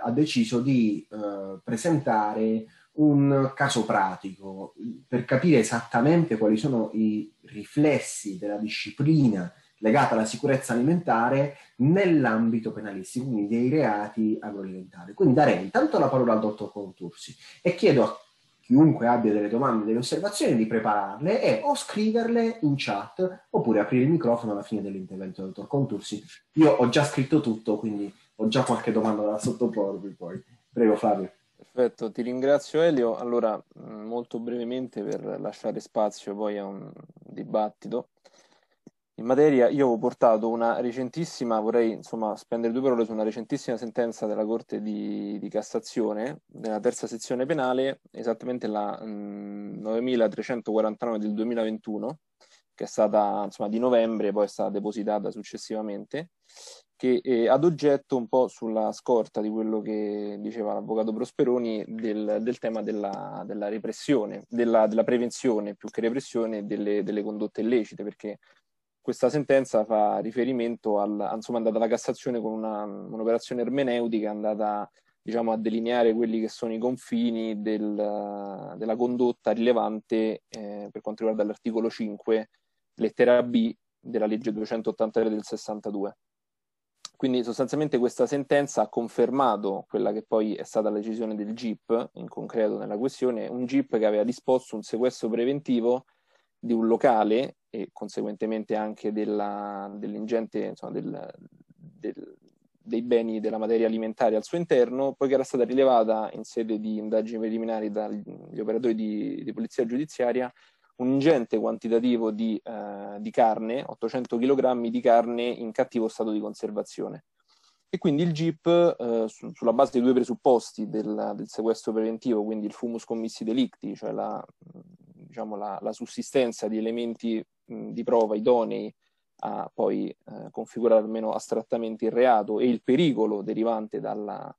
ha deciso di eh, presentare un caso pratico per capire esattamente quali sono i riflessi della disciplina legata alla sicurezza alimentare nell'ambito penalistico, quindi dei reati agroalimentari. Quindi darei intanto la parola al dottor Contursi e chiedo a chiunque abbia delle domande, delle osservazioni, di prepararle e o scriverle in chat oppure aprire il microfono alla fine dell'intervento del dottor Contursi. Io ho già scritto tutto, quindi ho già qualche domanda da sottoporvi poi. Prego Flavio. Perfetto, ti ringrazio Elio. Allora, molto brevemente per lasciare spazio poi a un dibattito in materia. Io ho portato una recentissima, vorrei insomma spendere due parole su una recentissima sentenza della Corte di, di Cassazione, della terza sezione penale, esattamente la mh, 9349 del 2021, che è stata insomma di novembre, poi è stata depositata successivamente, che è ad oggetto un po' sulla scorta di quello che diceva l'avvocato Prosperoni del, del tema della, della repressione, della, della, prevenzione più che repressione delle, delle condotte illecite, perché questa sentenza fa riferimento al, insomma, è andata alla Cassazione con una, un'operazione ermeneutica, andata diciamo, a delineare quelli che sono i confini del, della condotta rilevante eh, per quanto riguarda l'articolo 5, lettera B della legge 283 del 62. Quindi sostanzialmente questa sentenza ha confermato quella che poi è stata la decisione del GIP, in concreto nella questione, un GIP che aveva disposto un sequestro preventivo di un locale e conseguentemente anche della, dell'ingente insomma, del, del, dei beni della materia alimentare al suo interno, poiché era stata rilevata in sede di indagini preliminari dagli operatori di, di polizia giudiziaria un ingente quantitativo di, eh, di carne, 800 kg di carne in cattivo stato di conservazione. E quindi il GIP, eh, su, sulla base dei due presupposti del, del, sequestro preventivo, quindi il fumus commissi delicti, cioè la, diciamo, la, la sussistenza di elementi mh, di prova idonei a poi eh, configurare almeno astrattamente il reato e il pericolo derivante dalla,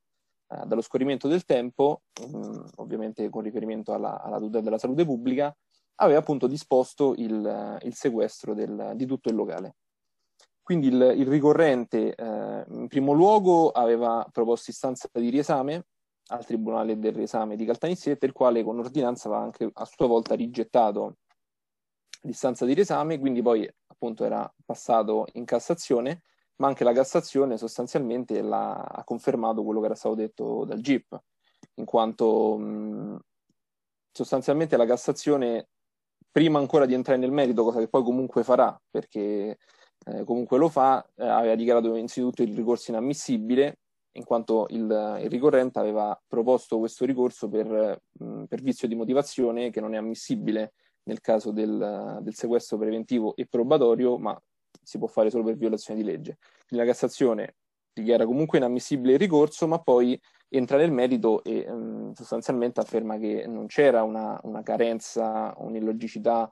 eh, dallo scorrimento del tempo, mh, ovviamente con riferimento alla, alla, tutela della salute pubblica, aveva appunto disposto il, il sequestro del, di tutto il locale. Quindi il, il ricorrente eh, in primo luogo aveva proposto istanza di riesame al Tribunale del riesame di Caltanissetta, il quale con ordinanza aveva anche a sua volta rigettato l'istanza di riesame, quindi poi appunto era passato in Cassazione, ma anche la Cassazione sostanzialmente ha confermato quello che era stato detto dal GIP, in quanto mh, sostanzialmente la Cassazione, prima ancora di entrare nel merito, cosa che poi comunque farà, perché eh, comunque lo fa, eh, aveva dichiarato innanzitutto il ricorso inammissibile, in quanto il, il ricorrente aveva proposto questo ricorso per, mh, per, vizio di motivazione che non è ammissibile nel caso del, del, sequestro preventivo e probatorio, ma si può fare solo per violazione di legge. Quindi la Cassazione dichiara comunque inammissibile il ricorso, ma poi entra nel merito e um, sostanzialmente afferma che non c'era una, una carenza, un'illogicità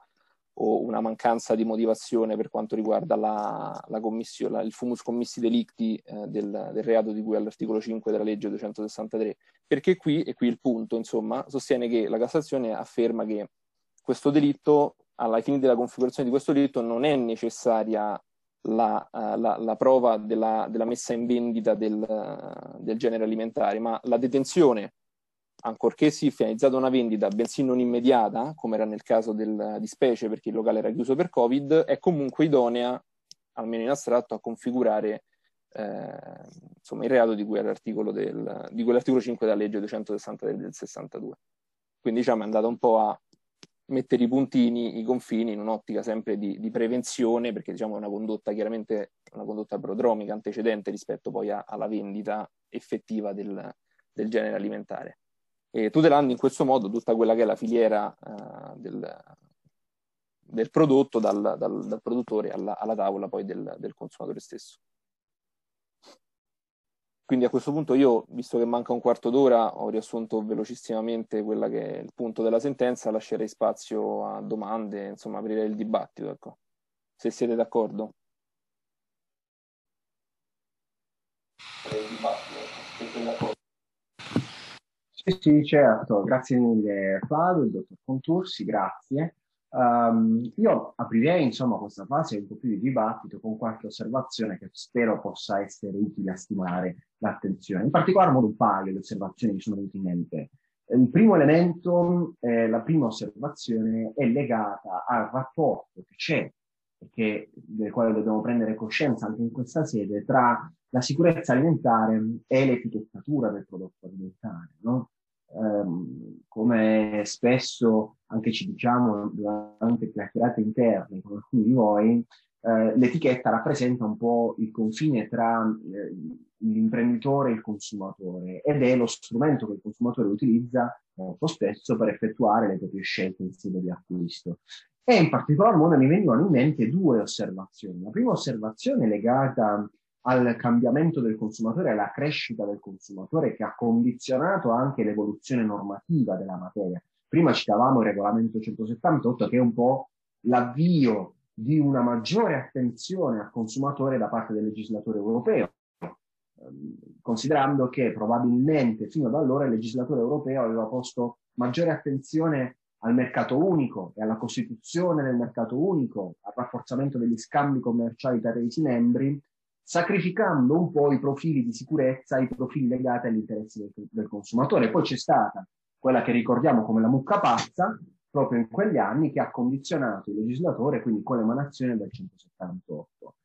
o una mancanza di motivazione per quanto riguarda la, la commissione, il fumus commissi delicti eh, del, del, reato di cui all'articolo 5 della legge 263. Perché qui, e qui il punto, insomma, sostiene che la Cassazione afferma che questo delitto, alla fine della configurazione di questo delitto, non è necessaria la, uh, la, la prova della, della, messa in vendita del, uh, del genere alimentare, ma la detenzione ancorché sì finalizzata una vendita, bensì non immediata, come era nel caso del, di specie perché il locale era chiuso per Covid, è comunque idonea, almeno in astratto, a configurare eh, insomma, il reato di cui è l'articolo, del, di cui 5 della legge 263 del 62. Quindi diciamo è andata un po' a mettere i puntini, i confini in un'ottica sempre di, di prevenzione, perché diciamo è una condotta chiaramente una condotta prodromica antecedente rispetto poi a, alla vendita effettiva del, del genere alimentare e tutelando in questo modo tutta quella che è la filiera uh, del, del, prodotto dal, dal, dal produttore alla, alla, tavola poi del, del, consumatore stesso. Quindi a questo punto io, visto che manca un quarto d'ora, ho riassunto velocissimamente quella che è il punto della sentenza, lascerei spazio a domande, insomma aprirei il dibattito, ecco. se siete d'accordo. Il dibattito, se siete d'accordo. Sì, sì, certo, grazie mille Fabio, il dottor Contursi, grazie. Um, io aprirei insomma questa fase un po' più di dibattito con qualche osservazione che spero possa essere utile a stimolare l'attenzione. In particolar modo un paio di osservazioni che sono venute in mente. Il primo elemento, eh, la prima osservazione è legata al rapporto che c'è, del quale dobbiamo prendere coscienza anche in questa sede, tra la sicurezza alimentare e l'etichettatura del prodotto alimentare. No? Um, come spesso anche ci diciamo durante chiacchierate interne con alcuni di voi, eh, l'etichetta rappresenta un po' il confine tra eh, l'imprenditore e il consumatore ed è lo strumento che il consumatore utilizza molto spesso per effettuare le proprie scelte in sede di acquisto. E in particolar modo mi vengono in mente due osservazioni. La prima osservazione è legata al cambiamento del consumatore, alla crescita del consumatore che ha condizionato anche l'evoluzione normativa della materia. Prima citavamo il regolamento 178 che è un po' l'avvio di una maggiore attenzione al consumatore da parte del legislatore europeo, ehm, considerando che probabilmente fino ad allora il legislatore europeo aveva posto maggiore attenzione al mercato unico e alla costituzione del mercato unico, al rafforzamento degli scambi commerciali tra i Paesi membri, sacrificando un po' i profili di sicurezza, i profili legati agli interessi del, del consumatore. Poi c'è stata quella che ricordiamo come la mucca pazza, proprio in quegli anni, che ha condizionato il legislatore, quindi con l'emanazione del 178.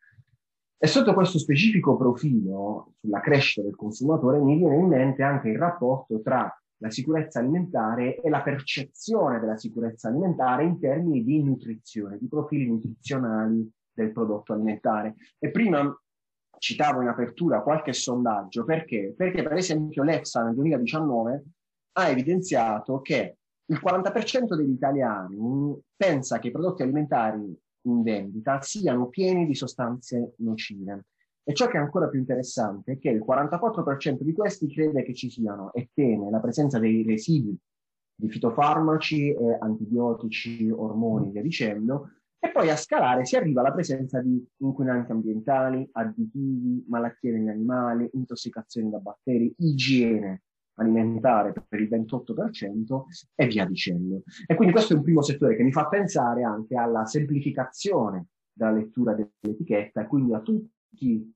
E sotto questo specifico profilo sulla crescita del consumatore mi viene in mente anche il rapporto tra la sicurezza alimentare e la percezione della sicurezza alimentare in termini di nutrizione, di profili nutrizionali del prodotto alimentare. E prima citavo in apertura qualche sondaggio perché? Perché per esempio l'EFSA nel 2019 ha evidenziato che il 40% degli italiani pensa che i prodotti alimentari in vendita siano pieni di sostanze nocive. E ciò che è ancora più interessante è che il 44% di questi crede che ci siano e teme la presenza dei residui di fitofarmaci, eh, antibiotici, ormoni, via dicendo, e poi a scalare si arriva alla presenza di inquinanti ambientali, additivi, malattie negli animali, intossicazioni da batteri, igiene alimentare per il 28% e via dicendo. E quindi questo è un primo settore che mi fa pensare anche alla semplificazione della lettura dell'etichetta e quindi a tutti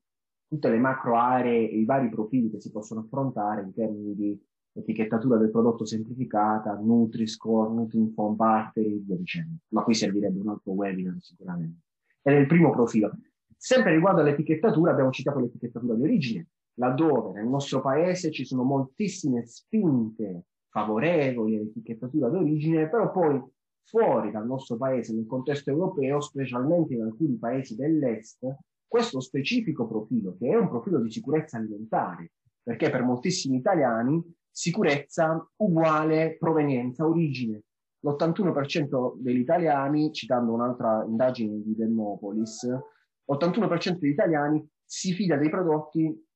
tutte le macro aree e i vari profili che si possono affrontare in termini di etichettatura del prodotto semplificata, Nutri-Score, Nutri-Inform Battery, via dicendo. Ma qui servirebbe un altro webinar sicuramente. Ed è il primo profilo. Sempre riguardo all'etichettatura, abbiamo citato l'etichettatura di origine, laddove nel nostro paese ci sono moltissime spinte favorevoli all'etichettatura d'origine, però poi fuori dal nostro paese, nel contesto europeo, specialmente in alcuni paesi dell'est, questo specifico profilo, che è un profilo di sicurezza alimentare, perché per moltissimi italiani sicurezza uguale provenienza, origine. L'81% degli italiani, citando un'altra indagine di Demopolis, l'81% degli italiani si fida dei prodotti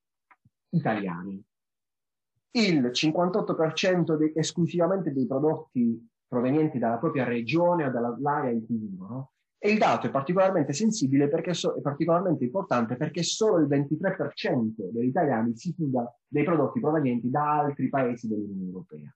italiani. il 58% de- esclusivamente dei prodotti provenienti dalla propria regione o dall'area in cui vivono. E il dato è particolarmente sensibile perché so- è particolarmente importante perché solo il 23% degli italiani si fida dei prodotti provenienti da altri paesi dell'Unione Europea.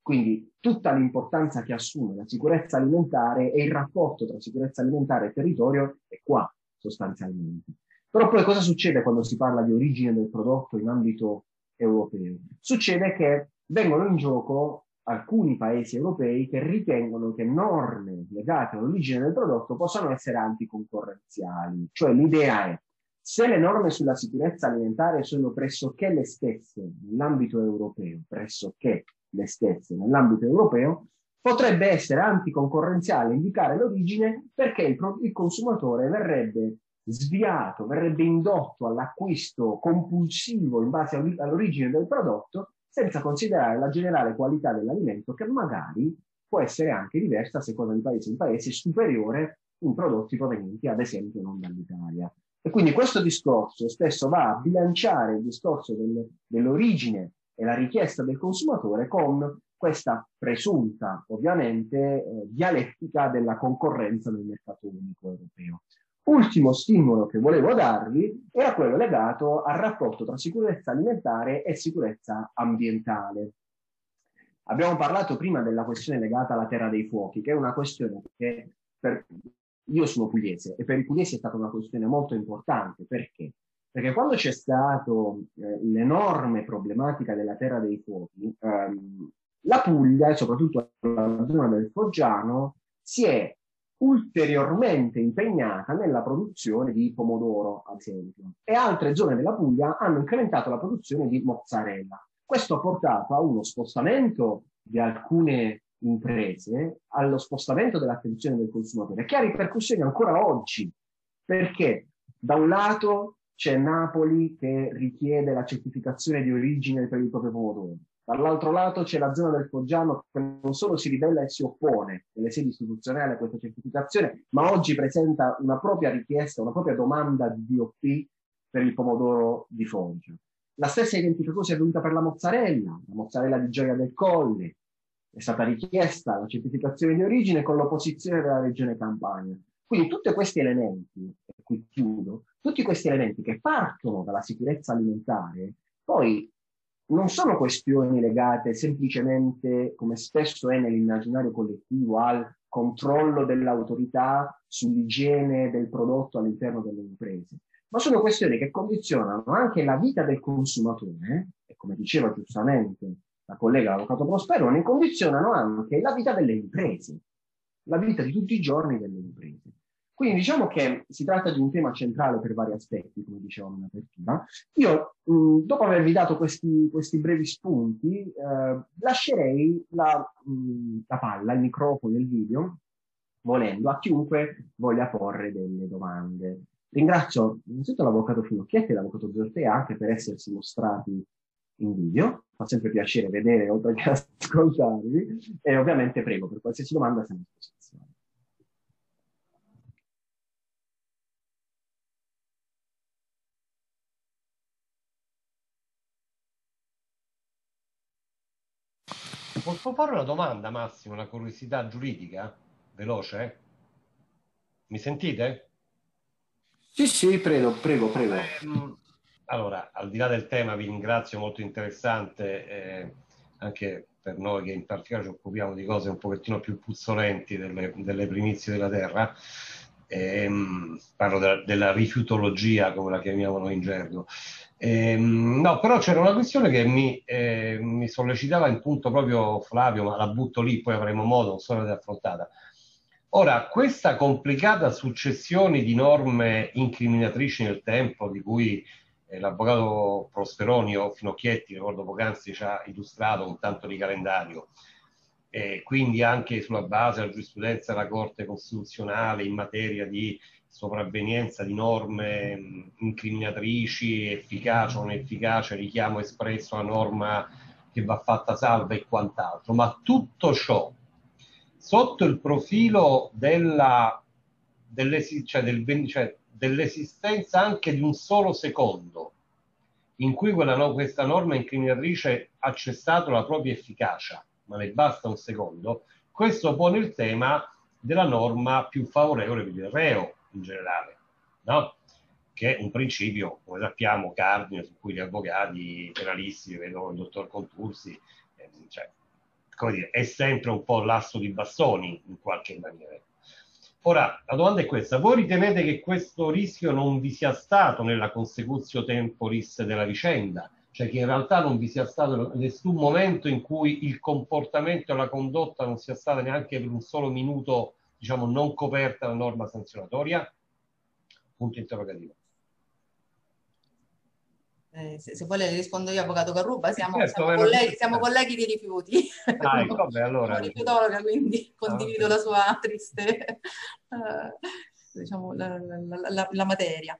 Quindi tutta l'importanza che assume la sicurezza alimentare e il rapporto tra sicurezza alimentare e territorio è qua, sostanzialmente. Però poi cosa succede quando si parla di origine del prodotto in ambito europeo? Succede che vengono in gioco alcuni paesi europei che ritengono che norme legate all'origine del prodotto possano essere anticoncorrenziali. Cioè l'idea è, se le norme sulla sicurezza alimentare sono pressoché le stesse nell'ambito europeo, pressoché le stesse nell'ambito europeo, potrebbe essere anticoncorrenziale indicare l'origine perché il, il consumatore verrebbe sviato, verrebbe indotto all'acquisto compulsivo in base all'origine del prodotto senza considerare la generale qualità dell'alimento che magari può essere anche diversa a seconda di paese in paese, superiore in prodotti provenienti ad esempio non dall'Italia. E quindi questo discorso spesso va a bilanciare il discorso del, dell'origine e la richiesta del consumatore con questa presunta, ovviamente, eh, dialettica della concorrenza nel mercato unico europeo. Ultimo stimolo che volevo darvi era quello legato al rapporto tra sicurezza alimentare e sicurezza ambientale. Abbiamo parlato prima della questione legata alla terra dei fuochi, che è una questione che per... io sono pugliese e per i pugliesi è stata una questione molto importante. Perché? Perché quando c'è stata eh, l'enorme problematica della terra dei fuochi, ehm, la Puglia e soprattutto la zona del Foggiano si è ulteriormente impegnata nella produzione di pomodoro, ad esempio, e altre zone della Puglia hanno incrementato la produzione di mozzarella. Questo ha portato a uno spostamento di alcune imprese, allo spostamento dell'attenzione del consumatore, che ha ripercussioni ancora oggi, perché da un lato c'è Napoli che richiede la certificazione di origine per il proprio pomodoro, Dall'altro lato c'è la zona del Foggiano che non solo si ribella e si oppone nelle sedi istituzionali a questa certificazione, ma oggi presenta una propria richiesta, una propria domanda di DOP per il pomodoro di Foggia. La stessa identica cosa è avvenuta per la mozzarella, la mozzarella di Gioia del Colle. È stata richiesta la certificazione di origine con l'opposizione della regione Campania. Quindi tutti questi elementi, e qui chiudo, tutti questi elementi che partono dalla sicurezza alimentare, poi non sono questioni legate semplicemente, come spesso è nell'immaginario collettivo, al controllo dell'autorità sull'igiene del prodotto all'interno delle imprese, ma sono questioni che condizionano anche la vita del consumatore, e come diceva giustamente la collega Avvocato Prosperoni, condizionano anche la vita delle imprese, la vita di tutti i giorni delle imprese. Quindi diciamo che si tratta di un tema centrale per vari aspetti, come dicevamo in apertura. Io, mh, dopo avervi dato questi, questi brevi spunti, eh, lascerei la, mh, la palla, il microfono, il video, volendo, a chiunque voglia porre delle domande. Ringrazio innanzitutto l'avvocato Finocchietti e l'avvocato Zortea anche per essersi mostrati in video, fa sempre piacere vedere oltre che ascoltarvi e ovviamente prego per qualsiasi domanda siamo a disposizione. Posso fare una domanda, Massimo, una curiosità giuridica? Veloce? Mi sentite? Sì, sì, prego, prego, prego. Eh, allora, al di là del tema, vi ringrazio, molto interessante, eh, anche per noi che in particolare ci occupiamo di cose un pochettino più puzzolenti delle, delle primizie della Terra. Eh, parlo della, della rifiutologia, come la chiamiamo noi in gergo. Eh, no, però c'era una questione che mi, eh, mi, sollecitava il punto proprio Flavio, ma la butto lì, poi avremo modo, non so di affrontata. Ora, questa complicata successione di norme incriminatrici nel tempo, di cui eh, l'avvocato Prosperoni o Finocchietti, ricordo poc'anzi, ci ha illustrato un tanto di calendario, e quindi anche sulla base della giurisprudenza della Corte Costituzionale in materia di sopravvenienza di norme incriminatrici, efficace o non efficace, richiamo espresso a norma che va fatta salva e quant'altro, ma tutto ciò sotto il profilo della, dell'esi, cioè del, cioè, dell'esistenza anche di un solo secondo in cui quella, questa norma incriminatrice ha cessato la propria efficacia, ma ne basta un secondo, questo pone il tema della norma più favorevole per il reo in generale, no? che è un principio, come sappiamo, cardine su cui gli avvocati penalisti, vedono il dottor Contursi, eh, cioè, come dire, è sempre un po' l'asso di bastoni in qualche maniera. Ora, la domanda è questa, voi ritenete che questo rischio non vi sia stato nella consecutio temporis della vicenda? Cioè che in realtà non vi sia stato nessun momento in cui il comportamento e la condotta non sia stata neanche per un solo minuto, diciamo, non coperta la norma sanzionatoria? Punto interrogativo. Eh, se, se, vuole le rispondo io, avvocato Carruba, siamo, certo, siamo, colleghi, siamo colleghi, di rifiuti. Ah, ecco, vabbè, allora, Sono rifiutologa, quindi condivido ah, la sua triste, uh, diciamo, la, la, la, la materia.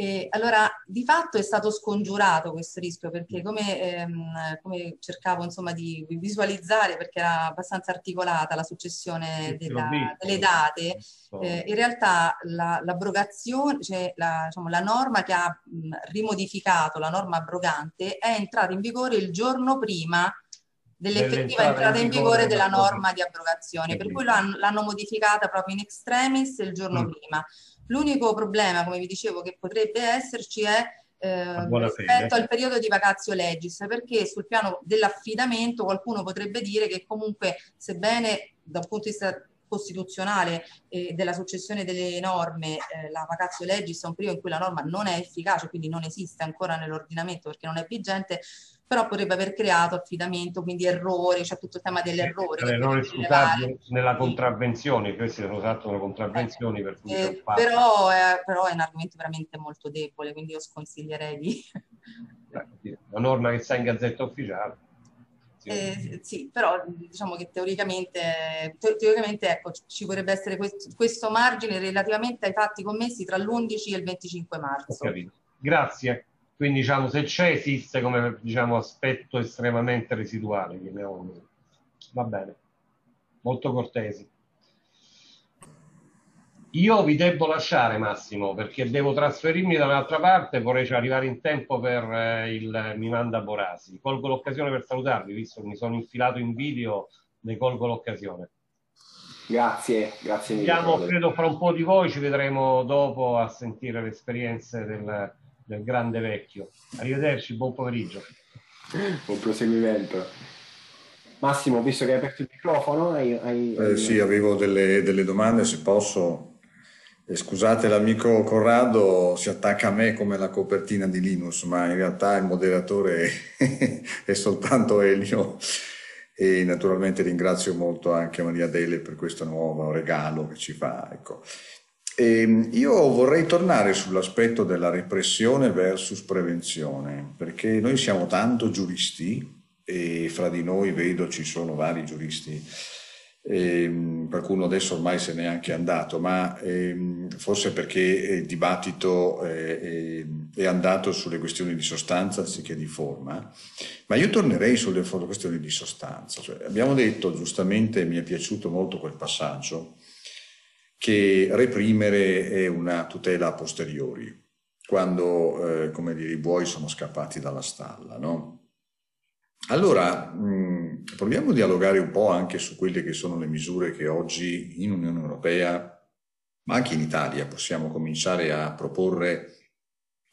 E allora, di fatto è stato scongiurato questo rischio perché come, ehm, come cercavo insomma di visualizzare, perché era abbastanza articolata la successione della, delle date, eh, in realtà la, l'abrogazione, cioè la, diciamo, la, norma che ha mh, rimodificato la norma abrogante è entrata in vigore il giorno prima dell'effettiva entrata in vigore della norma di abrogazione, per cui l'hanno, l'hanno modificata proprio in extremis il giorno mm. prima. L'unico problema, come vi dicevo, che potrebbe esserci è eh, rispetto al periodo di vacazio legis, perché sul piano dell'affidamento qualcuno potrebbe dire che comunque, sebbene da un punto di vista costituzionale e della successione delle norme, eh, la vacazio legis è un periodo in cui la norma non è efficace, quindi non esiste ancora nell'ordinamento perché non è vigente, però potrebbe aver creato affidamento, quindi errori, c'è cioè tutto il tema dell'errore. L'errore scusabile nella contravvenzione, questi hanno usato le contravvenzioni per cui eh, però, è, però è un argomento veramente molto debole, quindi io sconsiglierei di... La norma che sta in gazzetta ufficiale. Eh, sì, però diciamo che teoricamente, teoricamente ecco, ci potrebbe essere questo, questo, margine relativamente ai fatti commessi tra l'11 e il 25 marzo. Grazie. Quindi diciamo, se c'è esiste come diciamo, aspetto estremamente residuale, chiamiamolo Va bene, molto cortesi. Io vi devo lasciare Massimo perché devo trasferirmi da un'altra parte, vorrei arrivare in tempo per eh, il Mi manda Borasi. Colgo l'occasione per salutarvi, visto che mi sono infilato in video, ne colgo l'occasione. Grazie, grazie mille. Siamo, credo, fra un po' di voi, ci vedremo dopo a sentire le esperienze del, del grande vecchio. Arrivederci, buon pomeriggio. Buon proseguimento. Massimo, visto che hai aperto il microfono, hai... hai... Eh, sì, avevo delle, delle domande, se posso. Eh, scusate, l'amico Corrado si attacca a me come la copertina di Linus, ma in realtà il moderatore è soltanto Elio. E naturalmente ringrazio molto anche Maria Dele per questo nuovo regalo che ci fa. Ecco. E ehm, io vorrei tornare sull'aspetto della repressione versus prevenzione, perché noi siamo tanto giuristi e fra di noi vedo ci sono vari giuristi, ehm, qualcuno adesso ormai se n'è anche andato, ma eh, forse perché il dibattito eh, è andato sulle questioni di sostanza anziché di forma, ma io tornerei sulle questioni di sostanza. Cioè, abbiamo detto giustamente, mi è piaciuto molto quel passaggio, che reprimere è una tutela a posteriori, quando, eh, come dire, i buoi sono scappati dalla stalla, no? Allora, mh, proviamo a dialogare un po' anche su quelle che sono le misure che oggi in Unione Europea, ma anche in Italia, possiamo cominciare a proporre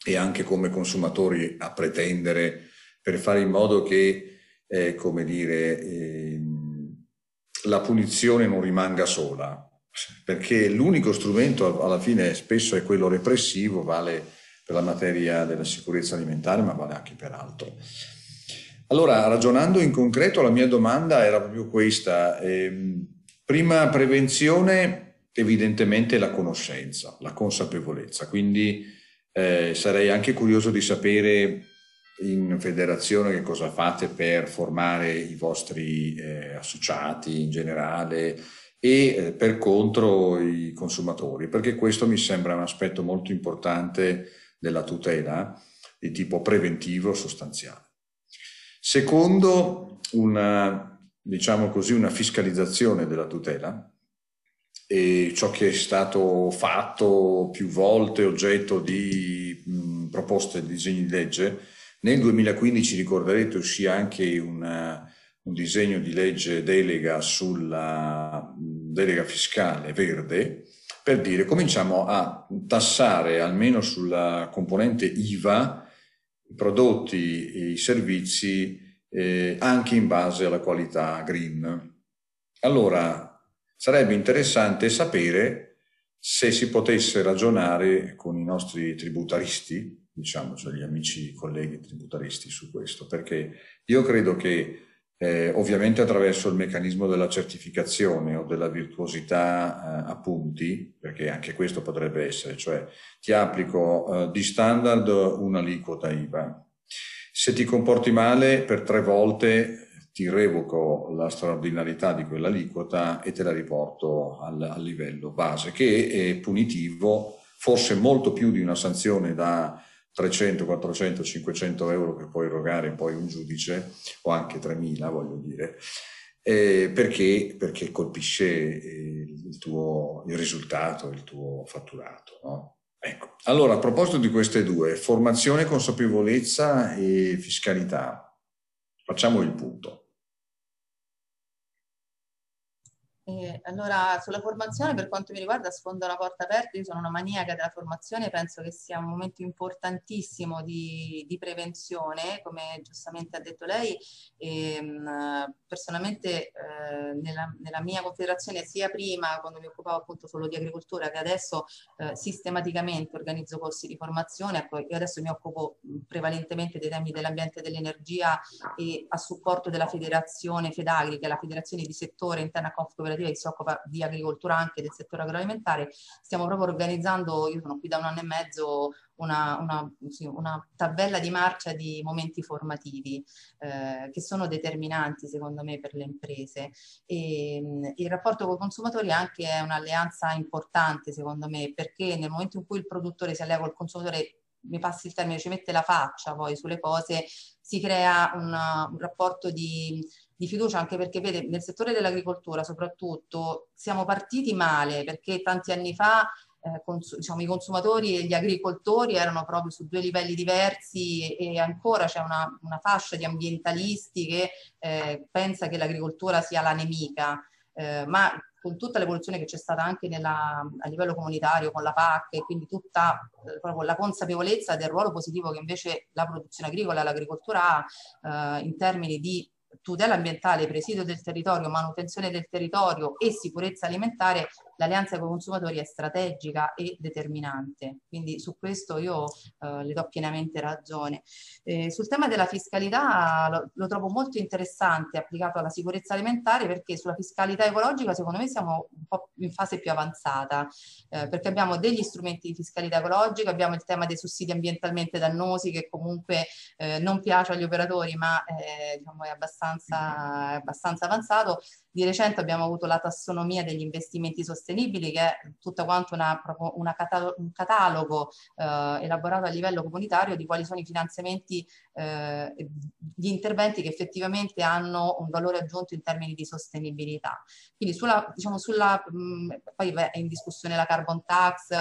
e anche come consumatori a pretendere per fare in modo che, eh, come dire, eh, la punizione non rimanga sola, perché l'unico strumento alla fine spesso è quello repressivo, vale per la materia della sicurezza alimentare, ma vale anche per altro. Allora, ragionando in concreto, la mia domanda era proprio questa. Eh, prima prevenzione, evidentemente la conoscenza, la consapevolezza, quindi eh, sarei anche curioso di sapere in federazione che cosa fate per formare i vostri eh, associati in generale, e eh, per contro i consumatori, perché questo mi sembra un aspetto molto importante della tutela di tipo preventivo sostanziale. Secondo, una, diciamo così, una fiscalizzazione della tutela e ciò che è stato fatto più volte oggetto di mh, proposte di disegni di legge Nel 2015, ricorderete, uscì anche una, un disegno di legge delega sulla delega fiscale verde, per dire cominciamo a tassare almeno sulla componente IVA i prodotti e i servizi eh, anche in base alla qualità green. Allora, sarebbe interessante sapere se si potesse ragionare con i nostri tributaristi, diciamo, cioè gli amici colleghi tributaristi su questo, perché io credo che eh, ovviamente attraverso il meccanismo della certificazione o della virtuosità eh, a punti, perché anche questo potrebbe essere, cioè ti applico eh, di standard un'aliquota IVA, se ti comporti male per tre volte ti revoco la straordinarietà di quell'aliquota e te la riporto al, al, livello base, che è punitivo, forse molto più di una sanzione da 300, 400, 500 euro che può erogare poi un giudice, o anche 3.000 voglio dire, eh, perché, perché, colpisce il tuo il risultato, il tuo fatturato. No? Ecco, allora a proposito di queste due, formazione, consapevolezza e fiscalità, facciamo il punto. Eh, allora, sulla formazione, per quanto mi riguarda, sfondo una porta aperta. Io sono una maniaca della formazione, penso che sia un momento importantissimo di, di prevenzione, come giustamente ha detto lei. E, mh, personalmente, eh, nella, nella, mia confederazione, sia prima, quando mi occupavo appunto solo di agricoltura, che adesso eh, sistematicamente organizzo corsi di formazione. Ecco, io adesso mi occupo prevalentemente dei temi dell'ambiente e dell'energia e a supporto della federazione Fedagri, che è la federazione di settore interna a Confederazione cooperativa che si occupa di agricoltura anche del settore agroalimentare, stiamo proprio organizzando, io sono qui da un anno e mezzo, una, una, sì, una tabella di marcia di momenti formativi eh, che sono determinanti secondo me per le imprese. E, il rapporto con i consumatori anche è un'alleanza importante secondo me perché nel momento in cui il produttore si allea col consumatore mi passi il termine, ci mette la faccia poi sulle cose, si crea una, un rapporto di di fiducia anche perché vede nel settore dell'agricoltura soprattutto siamo partiti male perché tanti anni fa eh, diciamo, i consumatori e gli agricoltori erano proprio su due livelli diversi e, ancora c'è una, una, fascia di ambientalisti che eh, pensa che l'agricoltura sia la nemica. Eh, ma con tutta l'evoluzione che c'è stata anche nella, a livello comunitario con la PAC e quindi tutta eh, la consapevolezza del ruolo positivo che invece la produzione agricola e l'agricoltura ha eh, in termini di tutela ambientale, presidio del territorio, manutenzione del territorio e sicurezza alimentare l'alleanza con i consumatori è strategica e determinante, quindi su questo io eh, le do pienamente ragione. Eh, sul tema della fiscalità lo, lo, trovo molto interessante applicato alla sicurezza alimentare perché sulla fiscalità ecologica secondo me siamo un po' in fase più avanzata eh, perché abbiamo degli strumenti di fiscalità ecologica, abbiamo il tema dei sussidi ambientalmente dannosi che comunque eh, non piace agli operatori ma eh, diciamo è, abbastanza, abbastanza avanzato di recente abbiamo avuto la tassonomia degli investimenti sostenibili, che è tutta quanto una, una catalogo, un catalogo eh, elaborato a livello comunitario di quali sono i finanziamenti, eh, gli interventi che effettivamente hanno un valore aggiunto in termini di sostenibilità. Quindi sulla, diciamo, sulla mh, poi beh, è in discussione la carbon tax,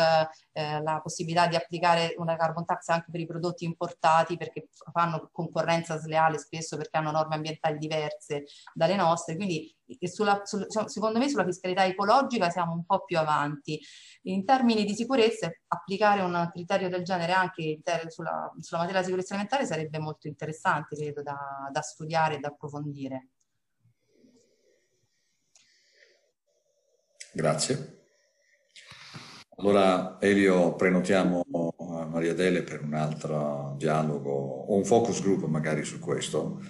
eh, la possibilità di applicare una carbon tax anche per i prodotti importati perché fanno concorrenza sleale spesso perché hanno norme ambientali diverse dalle nostre. Quindi sulla, sul, secondo me sulla fiscalità ecologica siamo un po' più avanti. In termini di sicurezza, applicare un criterio del genere anche sulla, sulla materia della sicurezza alimentare sarebbe molto interessante, credo, da, da studiare e da approfondire. Grazie. Allora, Elio, prenotiamo Maria Dele per un altro dialogo o un focus group magari su questo.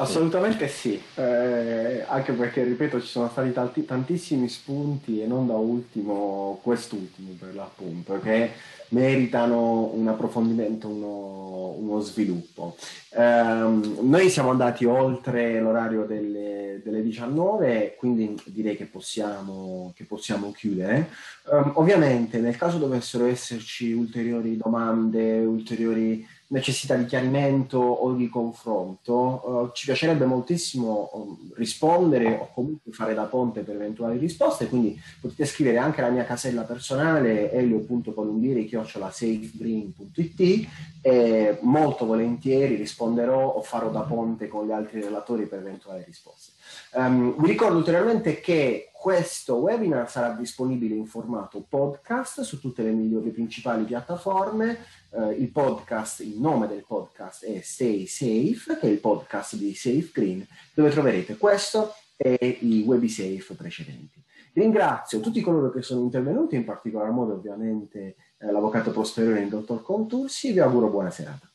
Assolutamente sì, eh, anche perché, ripeto, ci sono stati tanti, tantissimi spunti e non da ultimo quest'ultimo per l'appunto, che meritano un approfondimento, uno, uno sviluppo. Um, noi siamo andati oltre l'orario delle, delle 19, quindi direi che possiamo, che possiamo chiudere. Um, ovviamente nel caso dovessero esserci ulteriori domande, ulteriori necessità di chiarimento o di confronto, uh, ci piacerebbe moltissimo um, rispondere o comunque fare da ponte per eventuali risposte, quindi potete scrivere anche la mia casella personale elio.columbieri.safegreen.it e molto volentieri risponderò o farò da ponte con gli altri relatori per eventuali risposte. Um, vi ricordo ulteriormente che questo webinar sarà disponibile in formato podcast su tutte le migliori principali piattaforme. Uh, il podcast, il nome del podcast è Stay Safe, che è il podcast di Safe Green, dove troverete questo e i WebiSafe precedenti. Ringrazio tutti coloro che sono intervenuti, in particolar modo ovviamente eh, l'avvocato posteriore il dottor Contursi, vi auguro buona serata.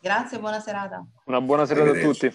Grazie, buona serata. Una buona serata a tutti.